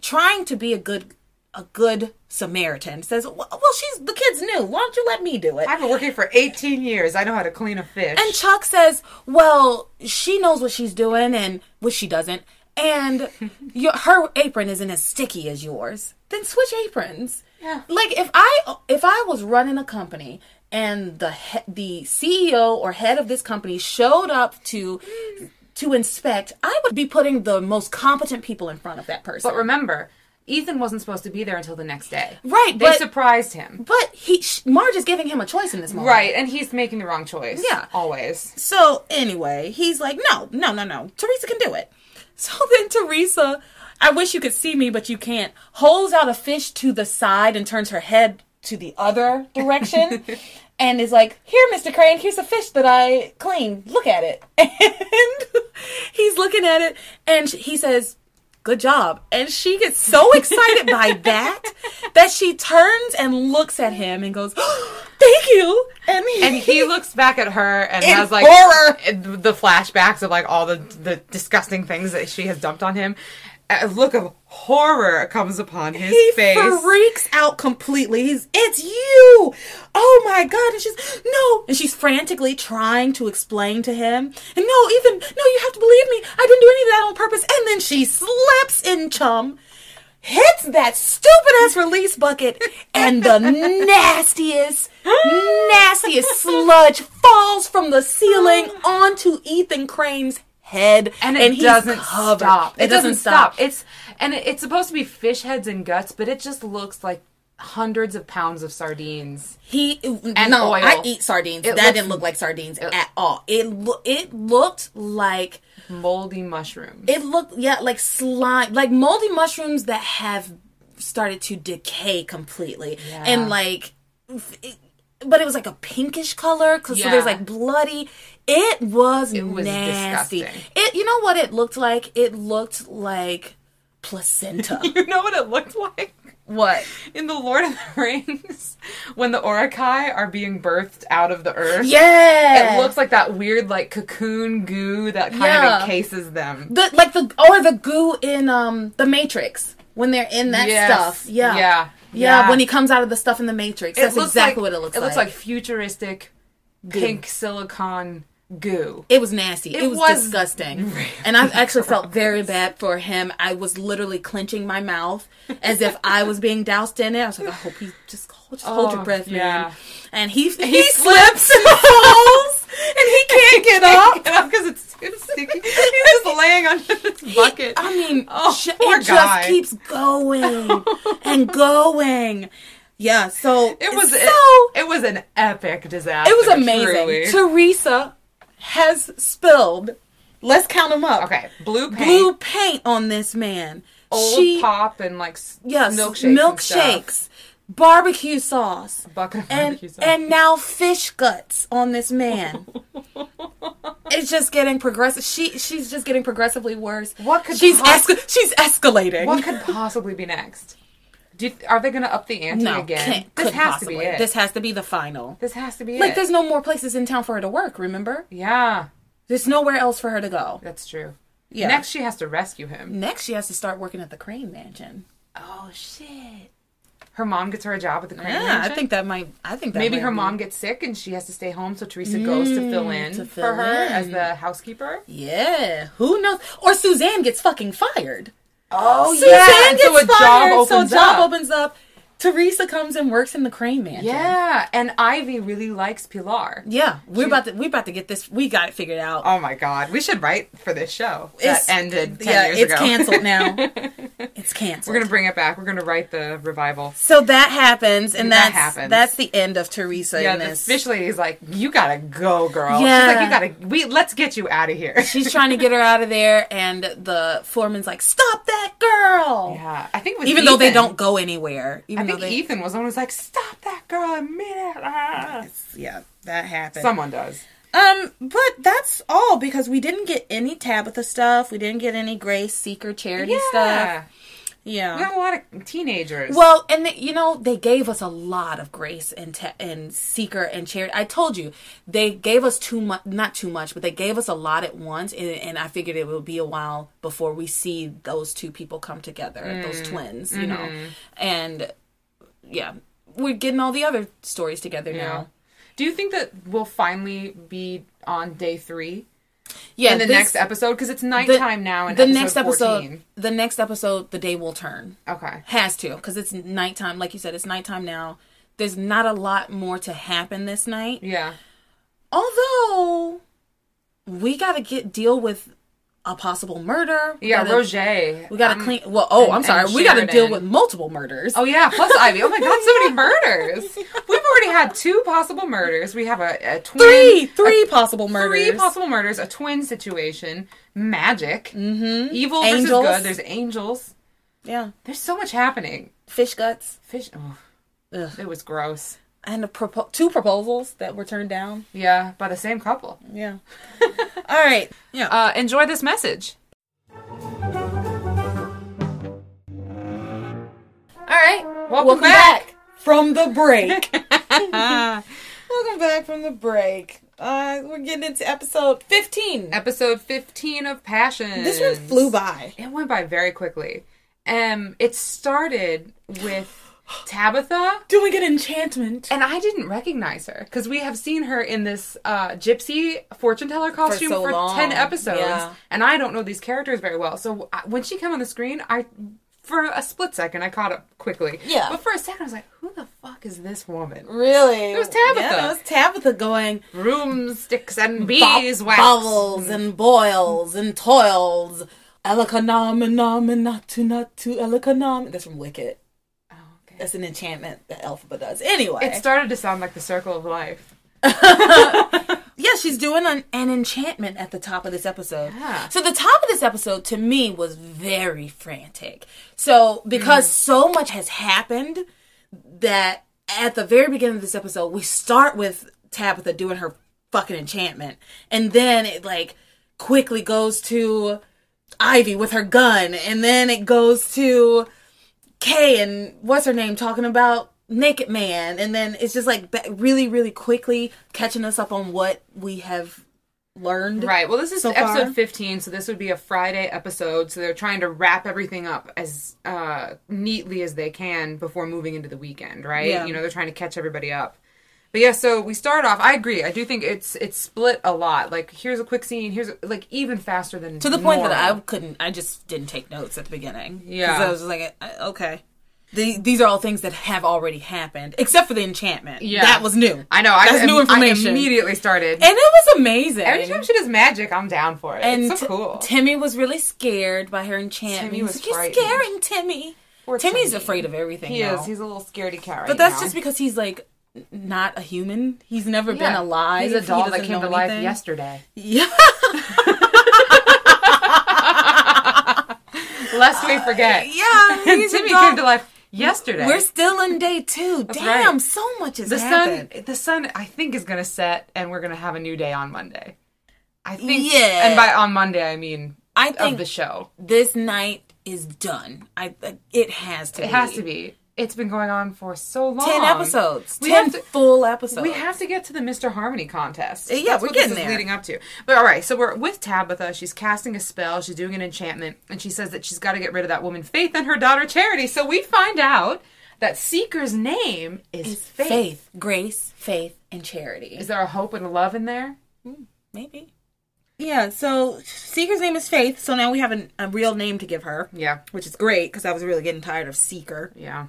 trying to be a good a good Samaritan, says, "Well, she's the kid's new. Why don't you let me do it?" I've been working for 18 years. I know how to clean a fish. And Chuck says, "Well, she knows what she's doing, and which she doesn't, and your, her apron isn't as sticky as yours. Then switch aprons. Yeah. Like if I if I was running a company." And the he- the CEO or head of this company showed up to to inspect. I would be putting the most competent people in front of that person. but remember, Ethan wasn't supposed to be there until the next day. Right, They but- surprised him. but he Marge is giving him a choice in this moment. Right, and he's making the wrong choice. Yeah. Always. So anyway, he's like, no, no, no, no. Teresa can do it. So then Teresa, I wish you could see me, but you can't, holds out a fish to the side and turns her head to the other direction. And is like, here, Mr. Crane, here's a fish that I cleaned. Look at it. And he's looking at it and he says, good job. And she gets so excited by that that she turns and looks at him and goes, oh, thank you. And he, And he looks back at her and has like horror. the flashbacks of like all the the disgusting things that she has dumped on him. A look of horror comes upon his he face. He freaks out completely. He's, it's you! Oh my god! And she's, no! And she's frantically trying to explain to him. And no, Ethan, no, you have to believe me. I didn't do any of that on purpose. And then she slips in chum, hits that stupid ass release bucket, and the nastiest, nastiest sludge falls from the ceiling onto Ethan Crane's head. and it he's doesn't covered. stop. It, doesn't, stop. It's and it, it's supposed to be fish heads and guts, but it just looks like hundreds of pounds of sardines. He And no, oil. I eat sardines. It that looks- didn't look like sardines at all. It lo- it looked like Moldy mushrooms. it looked yeah like slime, like moldy mushrooms that have started to decay completely, Yeah. and like, it- but it was like a pinkish color. Cause so Yeah. there's like bloody. It was, it was nasty. disgusting. It you know what it looked like? It looked like placenta. you know what it looked like? what? In the Lord of the Rings, when the Uruk-hai are being birthed out of the earth, Yeah, it looks like that weird, like cocoon goo that kind Yeah. of encases them. the like the or the goo in um the Matrix when they're in that Yes. stuff. Yeah. yeah, yeah, When he comes out of the stuff in the Matrix, that's exactly like- what it looks like. It like. looks like futuristic pink silicone goo. it was nasty. It, It was, was disgusting. And I actually felt very bad for him. I was literally clenching my mouth as if I was being doused in it. I was like, I hope he just hold, just hold your Oh, breath, man. yeah. And he he, He slips and falls, and he can't get up. because it's sticky. He's just laying on this bucket. I mean, Oh, poor it guy. just keeps going and going. Yeah, so It was so it, was an epic disaster. it was amazing. truly. Teresa has spilled. Let's count them up. okay, blue paint, Blue paint on this man. old she pop, and like yes, milkshakes, milkshakes. Barbecue sauce, A bucket of and barbecue sauce. and now fish guts on this man. it's just getting progressive. She she's just getting progressively worse. What could she's pos- esca- she's escalating. what could possibly be next? You, are they going to up the ante no, again? can't, this has possibly. to be it. This has to be the final. This has to be Like, it. there's no more places in town for her to work. Remember, yeah, there's nowhere else for her to go. that's true. Yeah. Next, she has to rescue him. Next, she has to start working at the Crane Mansion. Oh shit! Her mom gets her a job at the crane. Yeah, Mansion? I think that might. I think that Maybe her be- mom gets sick and she has to stay home, so Teresa goes to mm, fill in to for fill her as the housekeeper. Yeah, who knows? Or Suzanne gets fucking fired. Oh Suzanne so gets a job opens so job up. opens up. Teresa comes and works in the Crane Mansion. Yeah, and Ivy really likes Pilar. yeah. We're about to we're about to get this. We got it figured out. Oh my god, we should write for this show It's- that ended ten yeah, it's ago. canceled now. it's canceled. We're gonna bring it back. We're gonna write the revival. so that happens, and That that's happens. that's the end of Teresa Yeah, in the this. fish lady's like, "You gotta go, girl." Yeah. She's like, "You gotta. We let's get you out of here." She's trying to get her out of there, and the foreman's like, "Stop that girl!" yeah, I think Even though they don't go anywhere. Even think they, Ethan was the one like, "Stop that girl immediately." Ah. yeah, that happened. Someone does. Um, but that's all because we didn't get any Tabitha stuff. We didn't get any Grace Seeker charity stuff. Yeah, Yeah. we got a lot of teenagers. Well, and they, you know they gave us a lot of grace and ta- and seeker and charity. I told you they gave us too much, not too much, but they gave us a lot at once, and, and I figured it would be a while before we see those two people come together, those twins, you know, and yeah, we're getting all the other stories together now. Do you think that we'll finally be on day three Yeah, in the this- next episode? Because it's the- nighttime now. In the episode next episode, 14. the next episode, the day will turn. Okay. Has to, because it's nighttime. Like you said, it's nighttime now. There's not a lot more to happen this night. Yeah. Although we got to get deal with a possible murder. We Yeah, gotta, Roger. We got to um, clean. Well, oh, and- I'm sorry. We got to deal with multiple murders. Oh yeah, plus Ivy. Oh my god, so many murders. We've already had two possible murders. We have a, a twin, three, three a- possible murders. three possible murders, a twin situation, magic, mm-hmm. evil versus Angels. good. There's angels. Yeah, There's so much happening. fish guts. Fish. Oh, Ugh. it was gross. And a propo- two proposals that were turned down. Yeah, by the same couple. Yeah. All right. Yeah. Uh, enjoy this message. All right. Welcome back. from the break. Welcome back from the break. Uh, we're getting into episode 15. Episode 15 of Passion. This one flew by. It went by very quickly. Um, it started with Tabitha, Doing an enchantment. and I didn't recognize her because we have seen her in this uh, gypsy fortune teller costume so for, 10 episodes, Yeah. and I don't know these characters very well. So I, when she came on the screen, I. For a split second, I caught up quickly. Yeah. But for a second, I was like, "Who the fuck is this woman?" Really? It was Tabitha. Yeah, that was Tabitha going Broomsticks and bu- beeswax. bubbles and boils and toils. Elikanam and nam and natu natu elikanam. That's from Wicked. That's an enchantment that Elphaba does. Anyway. It started to sound like the circle of life. Yeah, she's doing an, an enchantment at the top of this episode. Yeah. So the top of this episode to me was very frantic. So because mm. so much has happened that at the very beginning of this episode we start with Tabitha doing her fucking enchantment and then it like quickly goes to Ivy with her gun and then it goes to Kay and what's her name talking about Naked Man, and then it's just like really, really quickly catching us up on what we have learned. Right. Well, this is So episode far? 15, so this would be a Friday episode. So they're trying to wrap everything up as uh, neatly as they can before moving into the weekend, right? Yeah. You know, they're trying to catch everybody up. But yeah, so we start off. I agree. I do think it's it's split a lot. Like here's a quick scene. Here's a, like even faster than To the point that I couldn't, I just didn't take notes at the beginning. Yeah. I was just like, uh, okay. The, these are all things that have already happened, except for the enchantment. Yeah. that was new. I know. I, That's new I information. immediately started. and it was amazing. Every time she does magic, I'm down for it. and it's so T- cool. Timmy was really scared by her enchantment. Timmy was like, You're scaring Timmy. Poor Timmy's Timmy. afraid of everything. he now. is. He's a little scaredy cat right But that's now. just because he's like not a human. He's never been Yeah. alive. He's a He doll that came to life anything. yesterday. Yeah. Lest we forget. Yeah. he's Timmy came to life yesterday. We're still in day two. That's Damn, right. so much has the happened. sun. The sun, I think, is going to set, and we're going to have a new day on Monday. I think. Yeah. And by on Monday, I mean I of think the show. this night is done. I it has to. It be. has to be. It's been going on for so long. ten episodes. We ten have to- full episodes. We have to get to the Mr. Harmony contest. Yeah, That's we're what getting is there. leading up to. But all right, so we're with Tabitha. She's casting a spell. She's doing an enchantment, and she says that she's got to get rid of that woman Faith and her daughter Charity. So we find out that Seeker's name is Faith. faith, grace, faith, and charity. Is there a hope and a love in there? Hmm, maybe. Yeah. So Seeker's name is Faith. So now we have an, a real name to give her. Yeah, which is great because I was really getting tired of Seeker. yeah.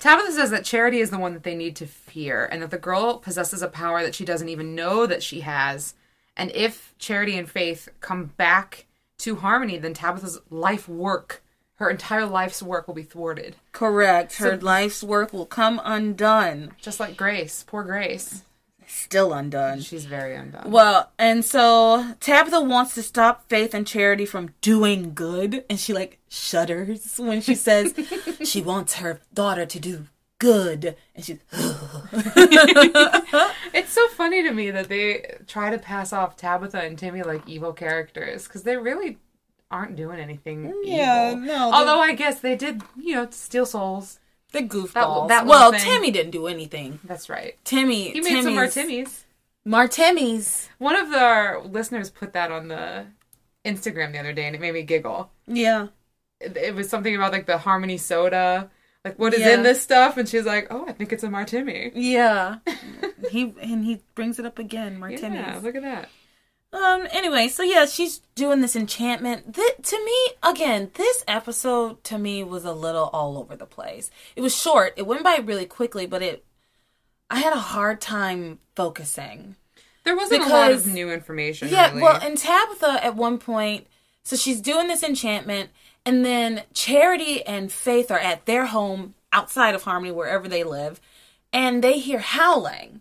Tabitha says that Charity is the one that they need to fear, and that the girl possesses a power that she doesn't even know that she has. And if Charity and Faith come back to Harmony, then Tabitha's life work, her entire life's work, will be thwarted. Correct. Her life's work will come undone. Just like Grace, poor Grace. Still undone. She's very undone. Well, and so Tabitha wants to stop Faith and Charity from doing good, and she like shudders when she says she wants her daughter to do good, and she's It's so funny to me that they try to pass off Tabitha and Timmy like evil characters because they really aren't doing anything. Yeah, evil. no, Although I guess they did, you know, steal souls. The goofballs. that well, little thing. Timmy didn't do anything. That's right. Timmy, He made some Timmy's- Martinis. Martinis. One of our listeners put that on the Instagram the other day, and it made me giggle. Yeah. It, it was something about like the Harmony soda. Like, what is Yeah. in this stuff? And she's like, "Oh, I think it's a martini." Yeah. he and he brings it up again, Martinis. Yeah, look at that. Um. Anyway, so yeah, she's doing this enchantment. Th- to me, again, this episode to me was a little all over the place. It was short. It went by really quickly, but it. I had a hard time focusing. There wasn't a lot of new information. Yeah. really. Well, and Tabitha at one point, so she's doing this enchantment, and then Charity and Faith are at their home outside of Harmony, wherever they live, and they hear howling,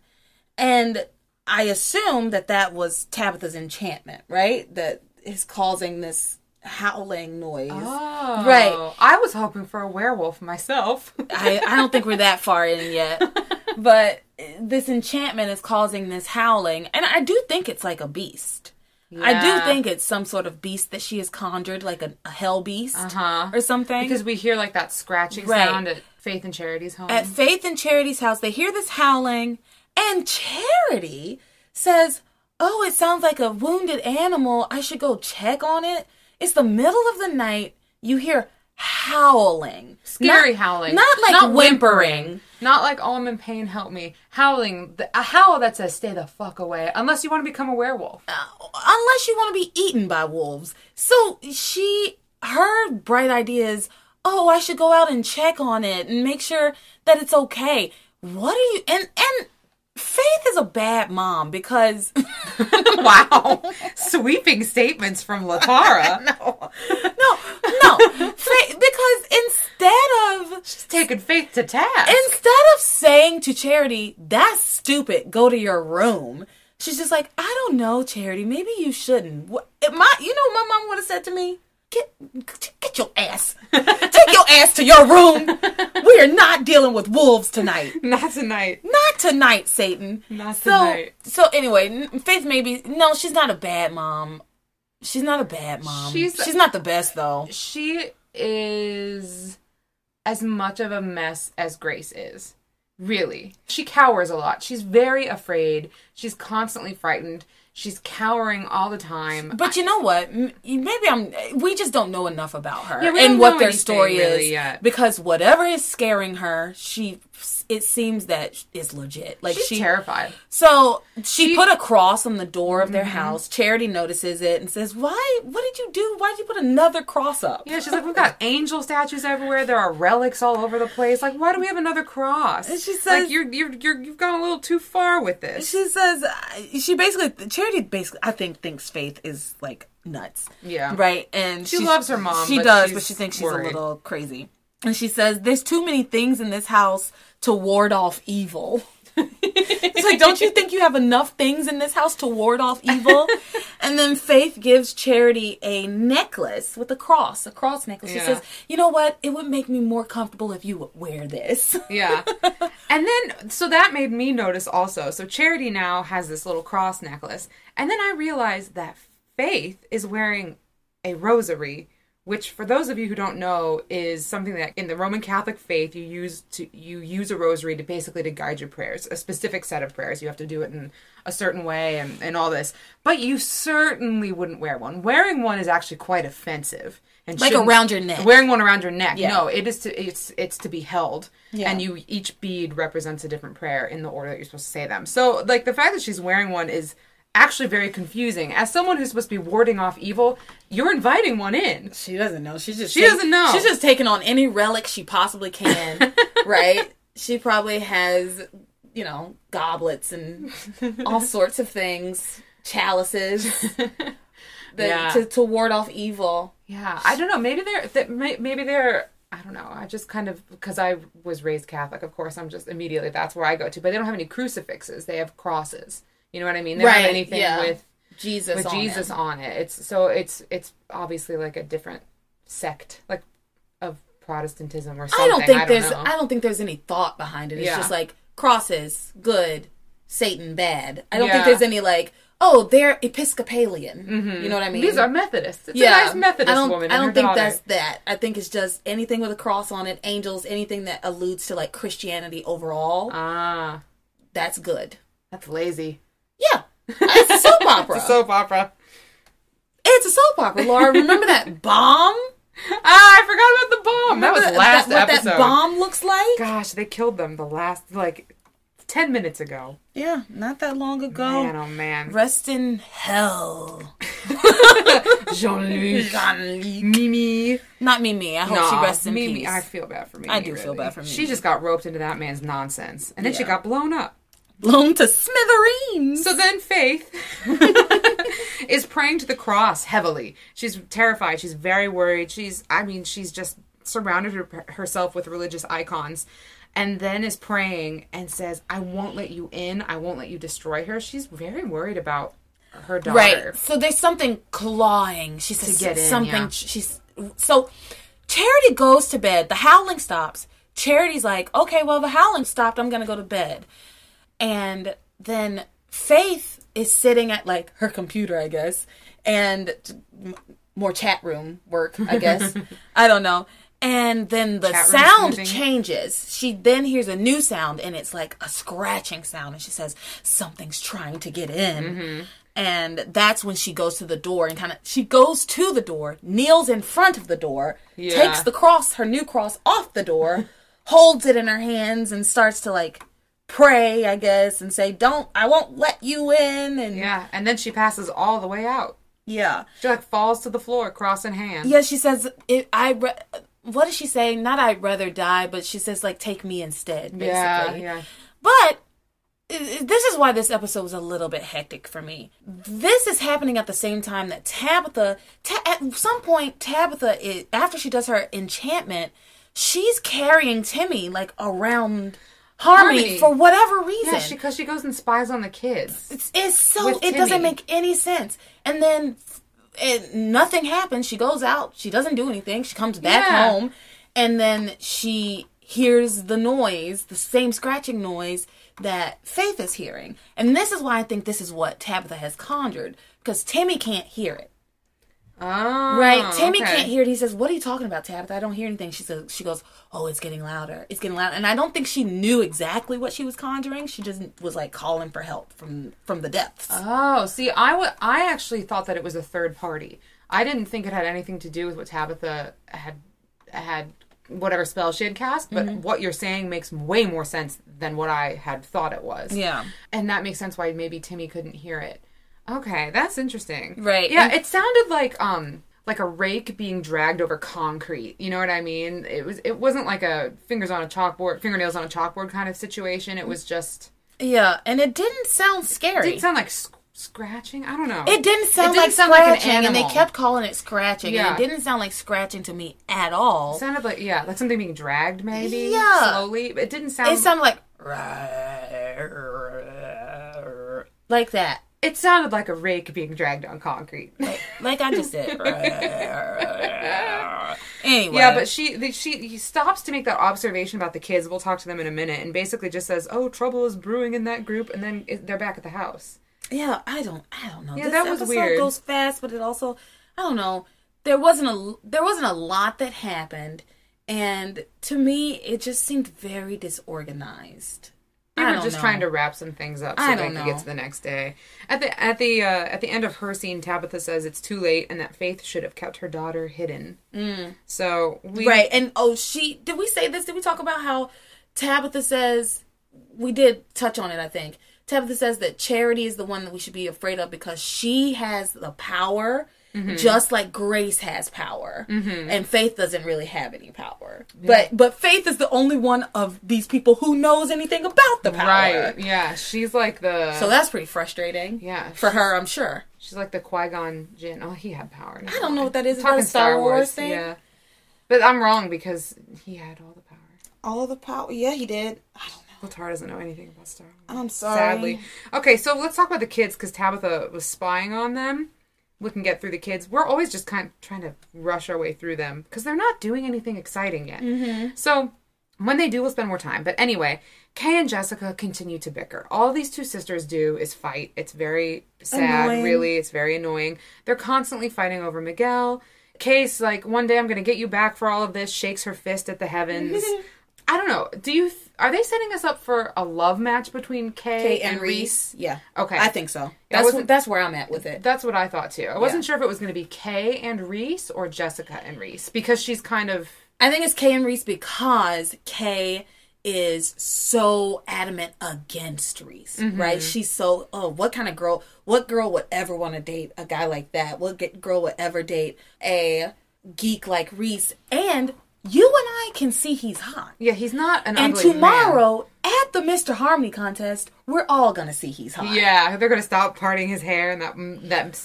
and I assume that that was Tabitha's enchantment, right? That is causing this howling noise. Oh, Right. I was hoping for a werewolf myself. I, I don't think we're that far in yet. But this enchantment is causing this howling. And I do think it's like a beast. I do think it's some sort of beast that she has conjured, like a, a hell beast Uh-huh. or something. because we hear like that scratching Right. sound at Faith and Charity's home. at Faith and Charity's house, they hear this howling, And Charity says, Oh, it sounds like a wounded animal. I should go check on it. It's the middle of the night. You hear howling. Scary Not- howling. Not like Not whimpering. Not like, oh, I'm in pain, help me. Howling. The, a howl that says, stay the fuck away. Unless you want to become a werewolf. Uh, unless you want to be eaten by wolves. So she, her bright idea is, oh, I should go out and check on it and make sure that it's okay. What are you? And and Faith is a bad mom because wow. Sweeping statements from Latara. no, no, no, Faith, because instead of she's Taking faith to task. instead of saying to Charity, "That's stupid. Go to your room." She's just like, "I don't know, Charity. Maybe you shouldn't." What, my, you know, what my mom would have said to me, "Get, get your ass, take your ass to your room. We are not dealing with wolves tonight. Not tonight. Not tonight, Satan. Not so, tonight. So anyway, Faith maybe no, she's not a bad mom. She's not a bad mom. She's- she's not the best though. She is as much of a mess as Grace is. Really. She cowers a lot. She's very afraid. She's constantly frightened. She's cowering all the time. But you know what? Maybe I'm. We just don't know enough about her Yeah, and what their story really is yet. because whatever is scaring her, she it seems that is legit. Like She's she terrified. So she, She- put a cross on the door of Mm-hmm. their house. Charity notices it and says, "Why? What did you do? Why did you put another cross up?" Yeah, she's like, we've got angel statues everywhere. There are relics all over the place. Like, why do we have another cross? And she like, says- you're you're you're you've gone a little too far with this. She says, uh, she basically Charity basically I think thinks Faith is like nuts. Yeah. Right. And She loves her mom, She but does, but she thinks she's worried. a little crazy. And she says, "There's too many things in this house to ward off evil." It's like, don't you think you have enough things in this house to ward off evil? and then Faith gives Charity a necklace with a cross, a cross necklace. She says, "You know what? It would make me more comfortable if you would wear this." Yeah. and then, so that made me notice also. So Charity now has this little cross necklace. And then I realized that Faith is wearing a rosary, which for those of you who don't know is something that in the Roman Catholic faith you use to you use a rosary to basically to guide your prayers, a specific set of prayers. You have to do it in a certain way and, and all this. But you certainly wouldn't wear one. Wearing one is actually quite offensive. And Like around your neck. Wearing one around your neck. Yeah. No, it is to it's it's to be held. Yeah. And you each bead represents a different prayer in the order that you're supposed to say them. So like the fact that she's wearing one is actually very confusing. As someone who's supposed to be warding off evil, you're inviting one in. She doesn't know. She's just She doesn't know. She's just taking on any relic she possibly can, right? She probably has, you know, goblets and all sorts of things, chalices, that, Yeah. to, to ward off evil. Yeah, I don't know. Maybe they're that may- maybe they're. I don't know. I just kind of because I was raised Catholic. Of course, I'm just immediately that's where I go to. But they don't have any crucifixes. They have crosses. You know what I mean? They don't have anything yeah. with Jesus with on Jesus it. on it. It's so it's it's obviously like a different sect like of Protestantism or something. I don't think there's. know. I don't think there's any thought behind it. It's Yeah. just like crosses, good, Satan, bad. I don't Yeah. think there's any like, oh, they're Episcopalian. You know what I mean? These are Methodists. It's a nice Methodist I don't, woman. I don't think daughter. that's that. I think it's just anything with a cross on it, angels, anything that alludes to like Christianity overall. ah, that's good. that's lazy. Yeah, it's a soap opera. it's a Soap opera. it's a soap opera. Laura, remember that bomb? Ah, I forgot about the bomb. That Remember was last what episode. that bomb looks like? Gosh, they killed them the last like ten minutes ago. Yeah, not that long ago. Man, oh man. Rest in hell. Jean-Luc. Jean-Luc. Mimi. Not Mimi. I hope she rests in Mimi. peace. I feel bad for Mimi. I do feel bad for Mimi. She just got roped into that man's nonsense, and then she got blown up. Blown to smithereens. So then Faith is praying to the cross heavily. She's terrified. She's very worried. She's, I mean, she's just surrounded her, herself with religious icons. And then is praying and says, I won't let you in. I won't let you destroy her. She's very worried about her daughter. Right. So there's something clawing. She says get in, something. yeah. She's so Charity goes to bed. The howling stops. Charity's like, okay, well the howling stopped. I'm gonna go to bed. And then Faith is sitting at like her computer, I guess, and m- more chat room work, I guess. I don't know. And then the Chat sound changes. She then hears a new sound, and it's like a scratching sound. And she says, Something's trying to get in. Mm-hmm. And that's when she goes to the door and kind of, she goes to the door, kneels in front of the door, Yeah. takes the cross, her new cross, off the door, holds it in her hands, and starts to like pray, I guess, and say, Don't, I won't let you in. And Yeah, and then she passes all the way out. yeah. She like falls to the floor, cross in hand. Yeah, she says, I, re- what does she say? Not I'd rather die, but she says, like, take me instead, basically. yeah, yeah. But this is why this episode was a little bit hectic for me. This is happening at the same time that Tabitha, ta- at some point, Tabitha, is, after she does her enchantment, she's carrying Timmy, like, around Harmony, Harmony. for whatever reason. Yeah, because she goes and spies on the kids. It's, it's so it doesn't make any sense. And then it, nothing happens. She goes out. She doesn't do anything. She comes back Yeah. home, and then she hears the noise, the same scratching noise that Faith is hearing. And this is why I think this is what Tabitha has conjured because Timmy can't hear it. Oh, Right? Timmy okay. can't hear it. He says, "What are you talking about, Tabitha? I don't hear anything." She says, "She goes, oh, it's getting louder. It's getting louder." And I don't think she knew exactly what she was conjuring. She just was like calling for help from from the depths. Oh, see, I would. I actually thought that it was a third party. I didn't think it had anything to do with what Tabitha had had whatever spell she had cast. But Mm-hmm. what you're saying makes way more sense than what I had thought it was. Yeah. and that makes sense why maybe Timmy couldn't hear it. Okay, that's interesting. Right, Yeah, and- it sounded like um like a rake being dragged over concrete. You know what I mean? It was. It wasn't like a fingers on a chalkboard, fingernails on a chalkboard kind of situation. It was just. Yeah, and it didn't sound scary. It didn't sound like sc- scratching. I don't know. It didn't sound It didn't like sound like an scratching, and they kept calling it scratching. Yeah. And it didn't sound like scratching to me at all. It sounded like yeah, like something being dragged maybe. Yeah. Slowly. It didn't sound. It sounded like like that, it sounded like a rake being dragged on concrete. like I just did. anyway, Yeah, but she the, she he stops to make that observation about the kids. We'll talk to them in a minute, and basically just says, "Oh, trouble is brewing in that group," and then they're back at the house. yeah, I don't, I don't know. Yeah, this that was weird. Goes fast, but it also, I don't know. There wasn't a there wasn't a lot that happened, and to me, it just seemed very disorganized. I were just know. trying to wrap some things up so I they don't could get to the next day. At the at the uh, at the end of her scene, Tabitha says it's too late, and that Faith should have kept her daughter hidden. Mm. So we Right. And oh, she did we say this? Did we talk about how Tabitha says we did touch on it, I think. Tabitha says that Charity is the one that we should be afraid of because she has the power Mm-hmm. just like Grace has power. Mm-hmm. And Faith doesn't really have any power. But but Faith is the only one of these people who knows anything about the power. right, yeah, she's like the So that's pretty frustrating. Yeah, For her, I'm sure. She's like the Qui Gon Jinn. Oh, he had power. I don't know what that is. That Talking a Star Wars thing? Yeah, but I'm wrong because he had all the power. All the power. Yeah, he did. I don't know. Latar doesn't know anything about Star Wars. I'm sorry. Sadly. Okay, so let's talk about the kids because Tabitha was spying on them. We can get through the kids. We're always just kind of trying to rush our way through them because they're not doing anything exciting yet. Mm-hmm. So when they do, we'll spend more time. But anyway, Kay and Jessica continue to bicker. All these two sisters do is fight. It's very sad, Annoying. really. It's very annoying. They're constantly fighting over Miguel. Kay's like, one day I'm going to get you back for all of this, shakes her fist at the heavens. I don't know. Do you, are they setting us up for a love match between Kay, Kate and Reese. Yeah. Okay. I think so. That's that's where I'm at with it. That's what I thought too. I wasn't Yeah. sure if it was going to be Kay and Reese or Jessica and Reese because she's kind of I think it's Kay and Reese because Kay is so adamant against Reese, Mm-hmm. right? She's so oh, what kind of girl? What girl would ever want to date a guy like that? What girl would ever date a geek like Reese? And you and I can see he's hot. yeah. He's not an And ugly man. tomorrow at the Mr. Harmony contest, we're all gonna see he's hot. Yeah, they're gonna stop parting his hair and that mm, that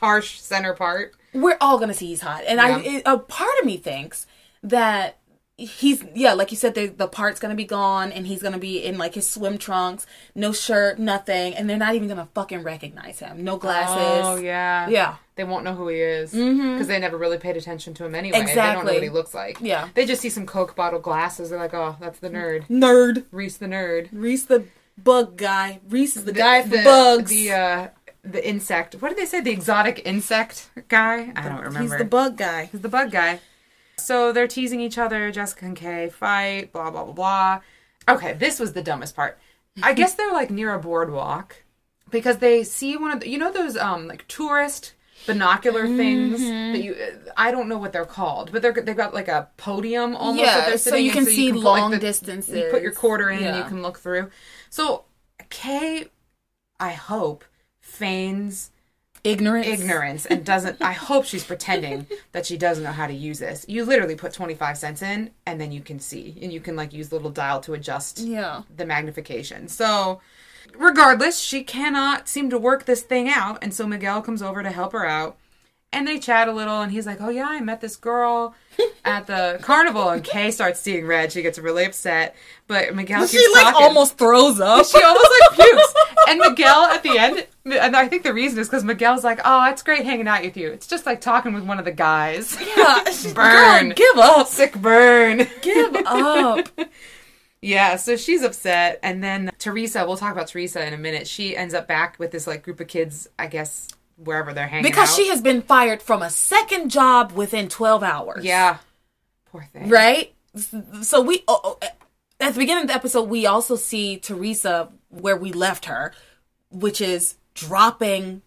harsh center part. we're all gonna see he's hot, and I it, a part of me thinks that he's yeah, like you said, the the part's gonna be gone, and he's gonna be in like his swim trunks, no shirt, nothing, and they're not even gonna fucking recognize him, no glasses. Oh yeah, Yeah. They won't know who he is because they never really paid attention to him anyway. Exactly. They don't know what he looks like. Yeah. they just see some Coke bottle glasses. They're like, oh, that's the nerd, Nerd. Reese the nerd. Reese the bug guy. Reese is the, guy for the, bugs. The uh, the insect. What did they say? The exotic insect guy. I don't remember. He's the bug guy. He's the bug guy. So they're teasing each other. Jessica and Kay fight. Blah blah blah blah. Okay, this was the dumbest part. I guess they're like near a boardwalk because they see one of the, you know those um like tourist binocular things Mm-hmm. that you I don't know what they're called, but they're they've got like a podium almost Yeah, that they're so sitting you in, can see put, like, long the- distances. You put your quarter in and you can look through. So Kay, I hope feigns Ignorance. ignorance and doesn't I hope she's pretending that she doesn't know how to use this. You literally put 25 cents in and then you can see and you can like use the little dial to adjust Yeah. the magnification. So regardless, she cannot seem to work this thing out and so Miguel comes over to help her out. And they chat a little and he's like, "Oh yeah, I met this girl at the carnival." And Kay starts seeing red. She gets really upset, but Miguel keeps She like talking. almost throws up. She almost like pukes. And Miguel at the end, and I think the reason is because Miguel's like, "Oh, it's great hanging out with you. It's just like talking with one of the guys." Yeah, Burn. Girl, give up. Sick burn. Give up. Yeah, so she's upset, and then Teresa. We'll talk about Teresa in a minute. She ends up back with this like group of kids. I guess wherever they're hanging because out. she has been fired from a second job within 12 hours. Yeah. Poor thing. Right? So we oh, oh, eh, at the beginning of the episode we also see Teresa where we left her, which is dropping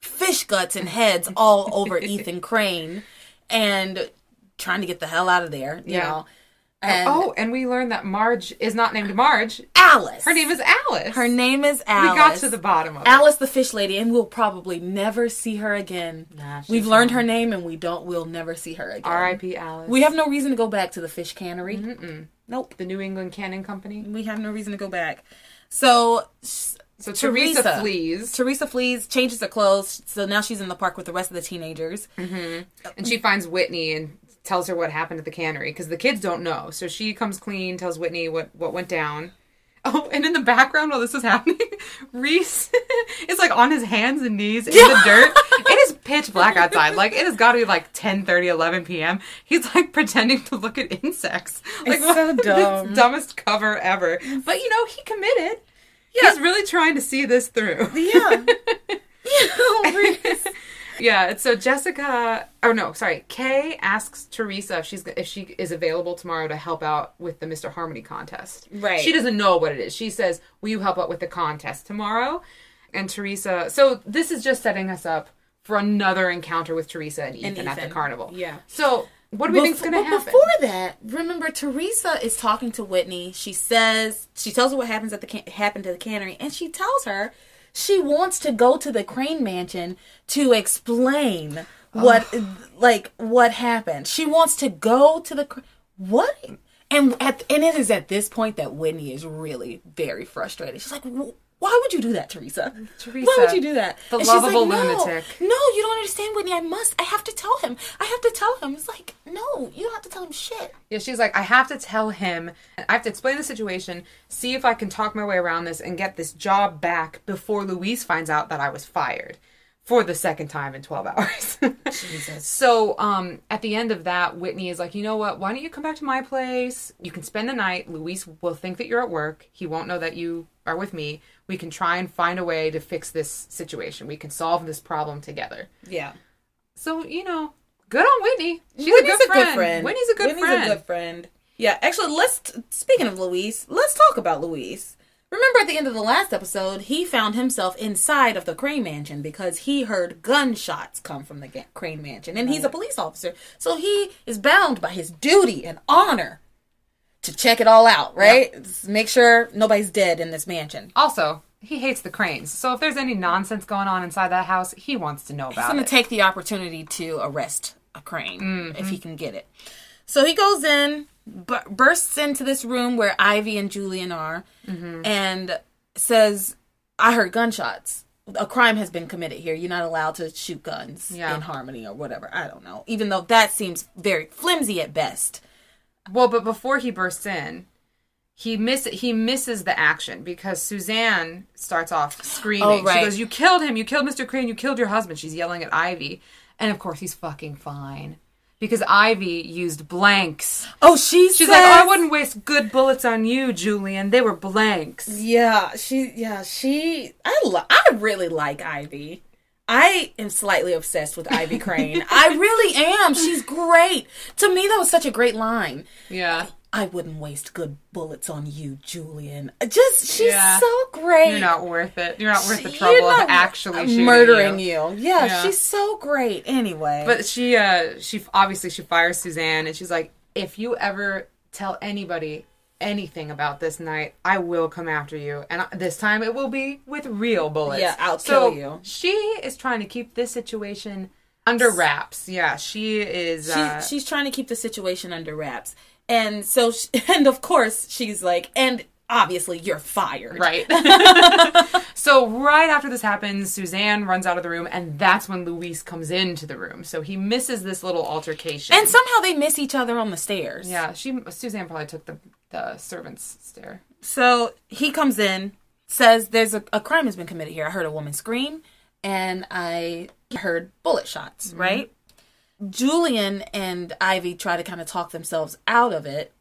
fish guts and heads all over Ethan Crane and trying to get the hell out of there, you Yeah. know. Oh, and Oh, and we learned that Marge is not named Marge. Alice. Her name is Alice. Her name is Alice. We got to the bottom of it. Alice the fish lady, and we'll probably never see her again. Nah, We've learned her name, and we don't. We'll never see her again. R.I.P. Alice. We have no reason to go back to the fish cannery. Nope. the New England Canning Company. We have no reason to go back. So, So Teresa, Teresa. flees, Teresa flees, changes her clothes. So now she's in the park with the rest of the teenagers. Mm-hmm. Uh, and she finds Whitney and tells her what happened at the cannery because the kids don't know. So she comes clean, tells Whitney what what went down. Oh, and in the background while this is happening, Reese is like on his hands and knees in the dirt. It is pitch black outside. Like it has got to be like 10, 30, 11 p.m. He's like pretending to look at insects. Like It's so dumb. Dumbest cover ever. But you know, he committed. He's really trying to see this through. Yeah. Yeah, it's so Jessica. Oh no, sorry. Kay asks Teresa if she's if she is available tomorrow to help out with the Mr. Harmony contest. Right. She doesn't know what it is. She says, "Will you help out with the contest tomorrow?" And Teresa. So this is just setting us up for another encounter with Teresa and Ethan, And at the carnival. Yeah. So what do we think's Bef- going to but happen? before that, remember Teresa is talking to Whitney. She says she tells her what happens at the can- happened to the cannery, and she tells her she wants to go to the Crane Mansion to explain what like what happened. She wants to go to the what. And at and it is at this point that Whitney is really very frustrated. She's like, "Wh- "Why would you do that, Teresa? Teresa, Why would you do that?" the And she's lovable no, lunatic. No, you don't understand, Whitney. I must. I have to tell him. I have to tell him. It's like, no, you don't have to tell him shit. Yeah, she's like, I have to tell him, I have to explain the situation, see if I can talk my way around this and get this job back before Luis finds out that I was fired for the second time in 12 hours. So, um, at the end of that, Whitney is like, you know what? Why don't you come back to my place? You can spend the night. Luis will think that you're at work. He won't know that you are with me. We can try and find a way to fix this situation. We can solve this problem together. Yeah. So, you know, good on Whitney. She's Whitney's a good friend. Whitney's a good Whitney's friend. a good friend. Yeah, actually, let's. Speaking of Luis, let's talk about Luis. Remember at the end of the last episode, he found himself inside of the Crane Mansion because he heard gunshots come from the Crane Mansion, and he's a police officer, so he is bound by his duty and honor to check it all out, right? Just Make sure nobody's dead in this mansion. Also, he hates the cranes. So if there's any nonsense going on inside that house, he wants to know about it. He's going to it. take the opportunity to arrest a crane Mm-hmm. if he can get it. So he goes in, bu- bursts into this room where Ivy and Julian are, Mm-hmm. and says, "I heard gunshots. A crime has been committed here. You're not allowed to shoot guns Yeah. in harmony or whatever. I don't know. Even though that seems very flimsy at best. Well, but before he bursts in, he miss he misses the action because Suzanne starts off oh, screaming. Oh, right. She goes, "You killed him! You killed Mr. Crane! You killed your husband!" She's yelling at Ivy, and of course he's fucking fine because Ivy used blanks. Oh, she She's like, "Oh, I wouldn't waste good bullets on you, Julian. They were blanks." Yeah, she. Yeah, she. I. Lo- I really like Ivy. I am slightly obsessed with Ivy Crane. I really am. She's great. To me, that was such a great line. Yeah. I wouldn't waste good bullets on you, Julian. Just she's Yeah. so great. You're not worth it. You're not worth the trouble of actually shooting murdering you. you. Yeah, Yeah. she's so great. Anyway, But she, uh, she obviously she fires Suzanne, and she's like, "If you ever tell anybody anything about this night, I will come after you, and I- this time it will be with real bullets. Yeah, I'll so kill you. She is trying to keep this situation under wraps. Yeah, she is. she, uh, she's trying to keep the situation under wraps, and so she, and of course she's like, and obviously you're fired. Right. so right after this happens, Suzanne runs out of the room, and that's when Luis comes into the room. So he misses this little altercation. And somehow they miss each other on the stairs. yeah, she Suzanne probably took the the servant's stair. So he comes in, says there's a, a crime has been committed here. I heard a woman scream, and I heard bullet shots. Mm-hmm. Right. Julian and Ivy try to kind of talk themselves out of it.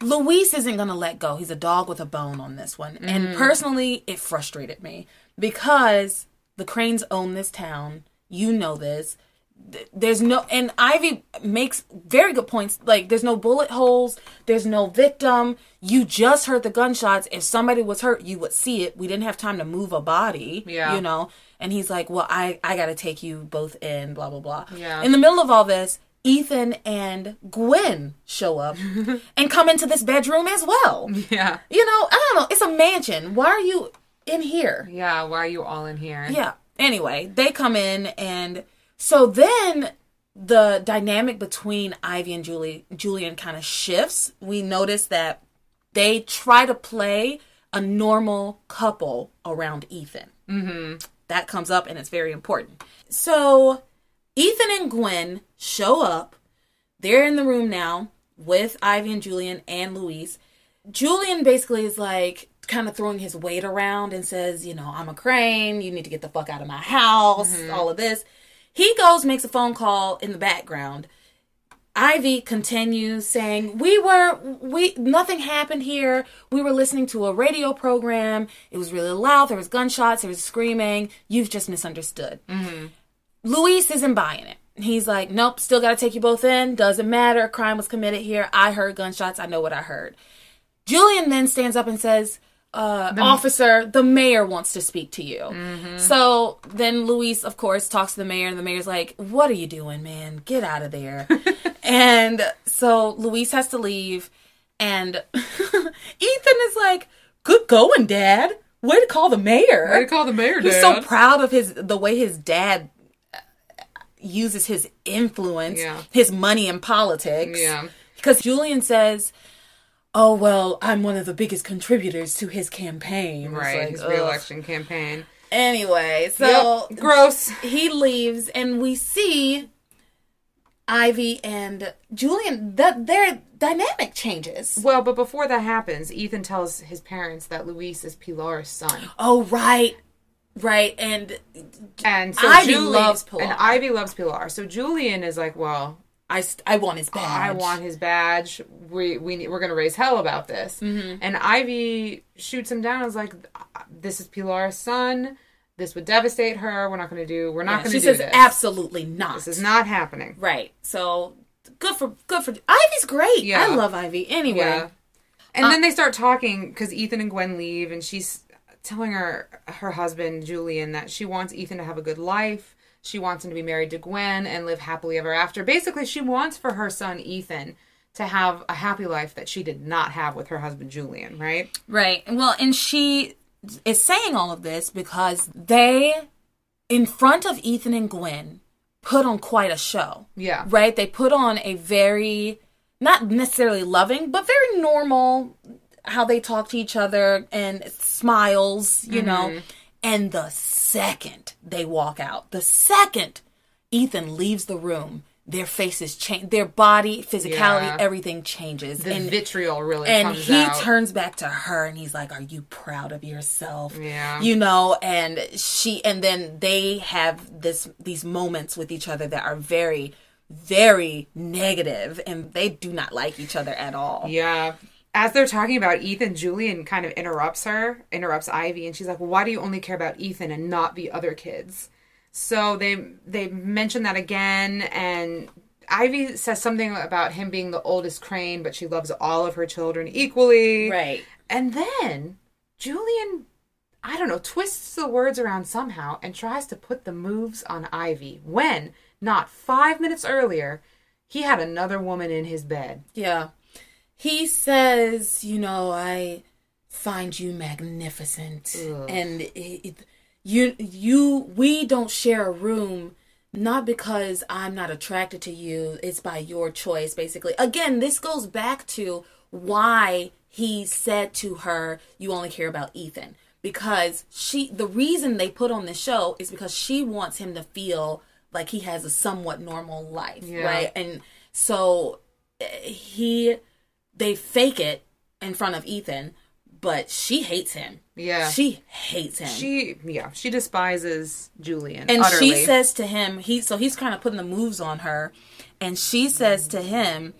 Luis isn't going to let go. He's a dog with a bone on this one. And mm. personally, it frustrated me because the Cranes own this town. You know this. Th- There's no, and Ivy makes very good points. Like, there's no bullet holes, there's no victim. You just heard the gunshots. If somebody was hurt, you would see it. We didn't have time to move a body, Yeah. you know? And he's like, Well, I, I got to take you both in, blah, blah, blah. Yeah. In the middle of all this, Ethan and Gwen show up and come into this bedroom as well. Yeah. You know, I don't know. It's a mansion. Why are you in here? Yeah, why are you all in here? Yeah. Anyway, they come in, and so then the dynamic between Ivy and Julie, Julian kind of shifts. We notice that they try to play a normal couple around Ethan. Mm-hmm. That comes up, and it's very important. So Ethan and Gwen show up. They're in the room now with Ivy and Julian and Luis. Julian basically is like kind of throwing his weight around and says, you know, I'm a crane. You need to get the fuck out of my house. All of this. He goes, makes a phone call in the background. Ivy continues saying, "We were we nothing happened here. We were listening to a radio program. It was really loud. There was gunshots. There was screaming. You've just misunderstood." mmm Luis isn't buying it. He's like, "Nope, still got to take you both in. Doesn't matter. Crime was committed here. I heard gunshots. I know what I heard." Julian then stands up and says, uh, "Officer, the mayor wants to speak to you." So then Luis, of course, talks to the mayor, and the mayor's like, "What are you doing, man? Get out of there!" and so Luis has to leave, and Ethan is like, "Good going, Dad. Way to call the mayor." Way to call the mayor, He's Dad. so proud of his the way his dad uh, uses his influence, Yeah. his money in politics. Yeah. Because Julian says, "Oh well, I'm one of the biggest contributors to his campaign." Right, like, his ugh. reelection campaign. Anyway, so Yep, gross. he leaves, and we see Ivy and Julian. That their dynamic changes. Well, but before that happens, Ethan tells his parents that Luis is Pilar's son. Oh right, right, and And so Ivy Julie- loves Pilar. And Ivy loves Pilar. So Julian is like, well, I st- I want his badge. I want his badge. We we we're gonna raise hell about this. Mm-hmm. And Ivy shoots him down. and is like, this is Pilar's son. This would devastate her. We're not gonna do. We're not Yeah, gonna she do says this. absolutely not. This is not happening. right. So good for good for Ivy's great. Yeah. I love Ivy. Anyway, Yeah. And then they start talking because Ethan and Gwen leave, and she's telling her her husband Julian that she wants Ethan to have a good life. She wants him to be married to Gwen and live happily ever after. Basically, she wants for her son Ethan to have a happy life that she did not have with her husband Julian. Right? right. Well, and she is saying all of this because they, in front of Ethan and Gwen, put on quite a show. Yeah. Right. They put on a very not necessarily loving, but very normal how they talk to each other and smiles, you know. Mm-hmm. And the second they walk out, the second Ethan leaves the room, their faces change, their body, physicality, Yeah. everything changes. The and vitriol really and he out. turns back to her and he's like, Are you proud of yourself? Yeah. You know, and she and then they have this these moments with each other that are very, very negative and they do not like each other at all. Yeah. As they're talking about Ethan, Julian kind of interrupts her, interrupts Ivy, and she's like, well, "Why do you only care about Ethan and not the other kids?" So they they mention that again, and Ivy says something about him being the oldest crane, but she loves all of her children equally. Right. And then Julian, I don't know, twists the words around somehow and tries to put the moves on Ivy when, not five minutes earlier, he had another woman in his bed. Yeah. He says, you know, I find you magnificent and it, it- you you we don't share a room not because I'm not attracted to you, it's by your choice basically. Again, this goes back to why he said to her, you only care about Ethan because she the reason they put on the show is because she wants him to feel like he has a somewhat normal life, Yeah. right? And so eh, he they fake it in front of Ethan, but she hates him. Yeah. She hates him. She, yeah, she despises Julian. and utterly. she says to him, he so he's kind of putting the moves on her, and she says to him,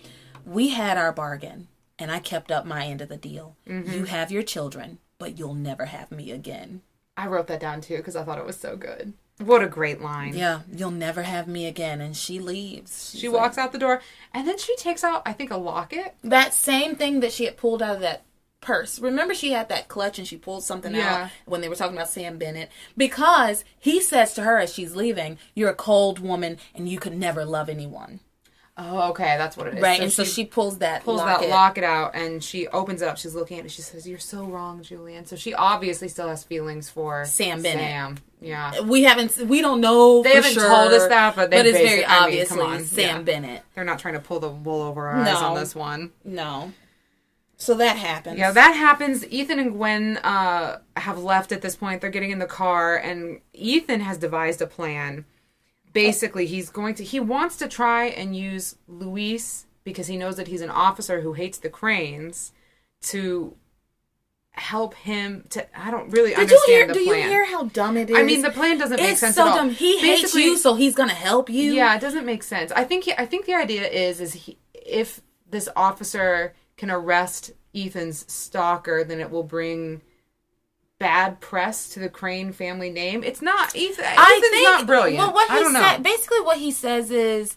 "We had our bargain, and I kept up my end of the deal. Mm-hmm. You have your children, but you'll never have me again. I wrote that down too because I thought it was so good. What a great line. Yeah, you'll never have me again." And she leaves. She She's like- walks out the door and then she takes out, I think, a locket. that same thing that she had pulled out of that purse. Remember, she had that clutch and she pulled something Yeah. out when they were talking about Sam Bennett because he says to her as she's leaving, "You're a cold woman and you could never love anyone." Oh, okay, that's what it is. Right, and so she pulls that pulls locket. that locket out and she opens it up. She's looking at it. She says, "You're so wrong, Julian." So she obviously still has feelings for Sam Bennett. Sam, yeah. We haven't, we don't know. They haven't sure, told us that, but they it's very I mean, obviously come on, Sam yeah. Bennett. They're not trying to pull the wool over our eyes on this one. No, so that happens. Yeah, that happens. Ethan and Gwen uh, have left at this point. They're getting in the car, and Ethan has devised a plan. Basically, he's going to, he wants to try and use Luis because he knows that he's an officer who hates the cranes to help him to, I don't really Did you hear? the Do plan. you hear how dumb it is? I mean, the plan doesn't make sense so at all. dumb. He hates you, so he's gonna help you. Yeah, it doesn't make sense. I think he, I think the idea is is he, if this officer can arrest Ethan's stalker, then it will bring bad press to the Crane family name. It's not Ethan. I Ethan's think not brilliant. Well, what he I don't said, know. basically, what he says is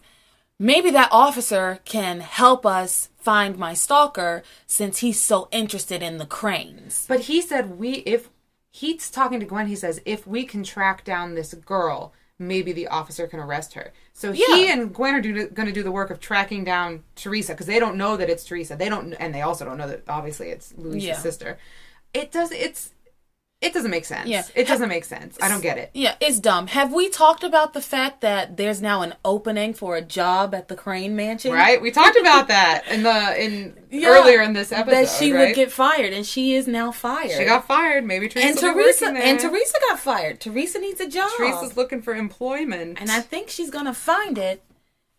maybe that officer can help us find my stalker since he's so interested in the cranes. But he said we if he's talking to Gwen, he says if we can track down this girl, maybe the officer can arrest her. So he and Gwen are going to do the work of tracking down Theresa because they don't know that it's Theresa. They don't, and they also don't know that obviously it's Luis's Yeah. sister. It does. It's. It doesn't make sense. Yeah. It doesn't make sense. I don't get it. Yeah, it's dumb. Have we talked about the fact that there's now an opening for a job at the Crane Mansion? Right? We talked about that in the in Yeah, earlier in this episode. that she right? would get fired, and she is now fired. She got fired. Maybe Theresa. and Theresa and. Theresa got fired. Theresa needs a job. Theresa's looking for employment. and I think she's gonna find it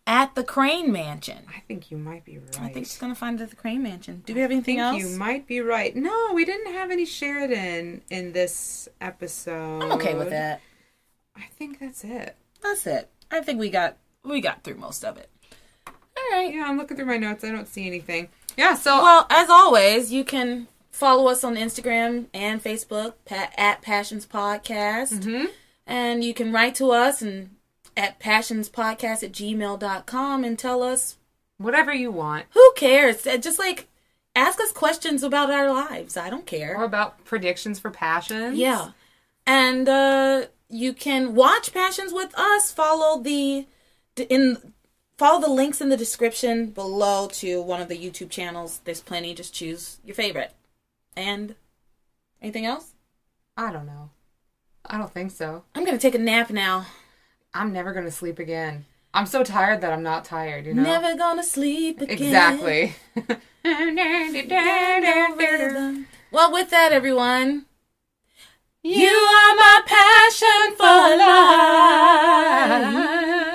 at the Crane Mansion. I think you might be right. I think she's gonna find it at the Crane Mansion. Do we have anything think else? you might be right. No, we didn't have any Sheridan in this episode. I'm okay with that. I think that's it. That's it. I think we got we got through most of it. All right. Yeah, I'm looking through my notes. I don't see anything. Yeah, so Well, as always, you can follow us on Instagram and Facebook at Passions Podcast. Mm-hmm. And you can write to us and at passionspodcast at gmail.com and tell us whatever you want, who cares. Uh, Just like ask us questions about our lives. I don't care. or about predictions for passions. Yeah. And uh you can watch Passions with us. Follow the in follow the links in the description below to one of the YouTube channels. There's plenty. Just choose your favorite. And anything else? I don't know. I don't think so. I'm gonna take a nap now. I'm never gonna sleep again. I'm so tired that I'm not tired. You know. Never gonna sleep again. Exactly. Well, with that, everyone. You are my passion for life.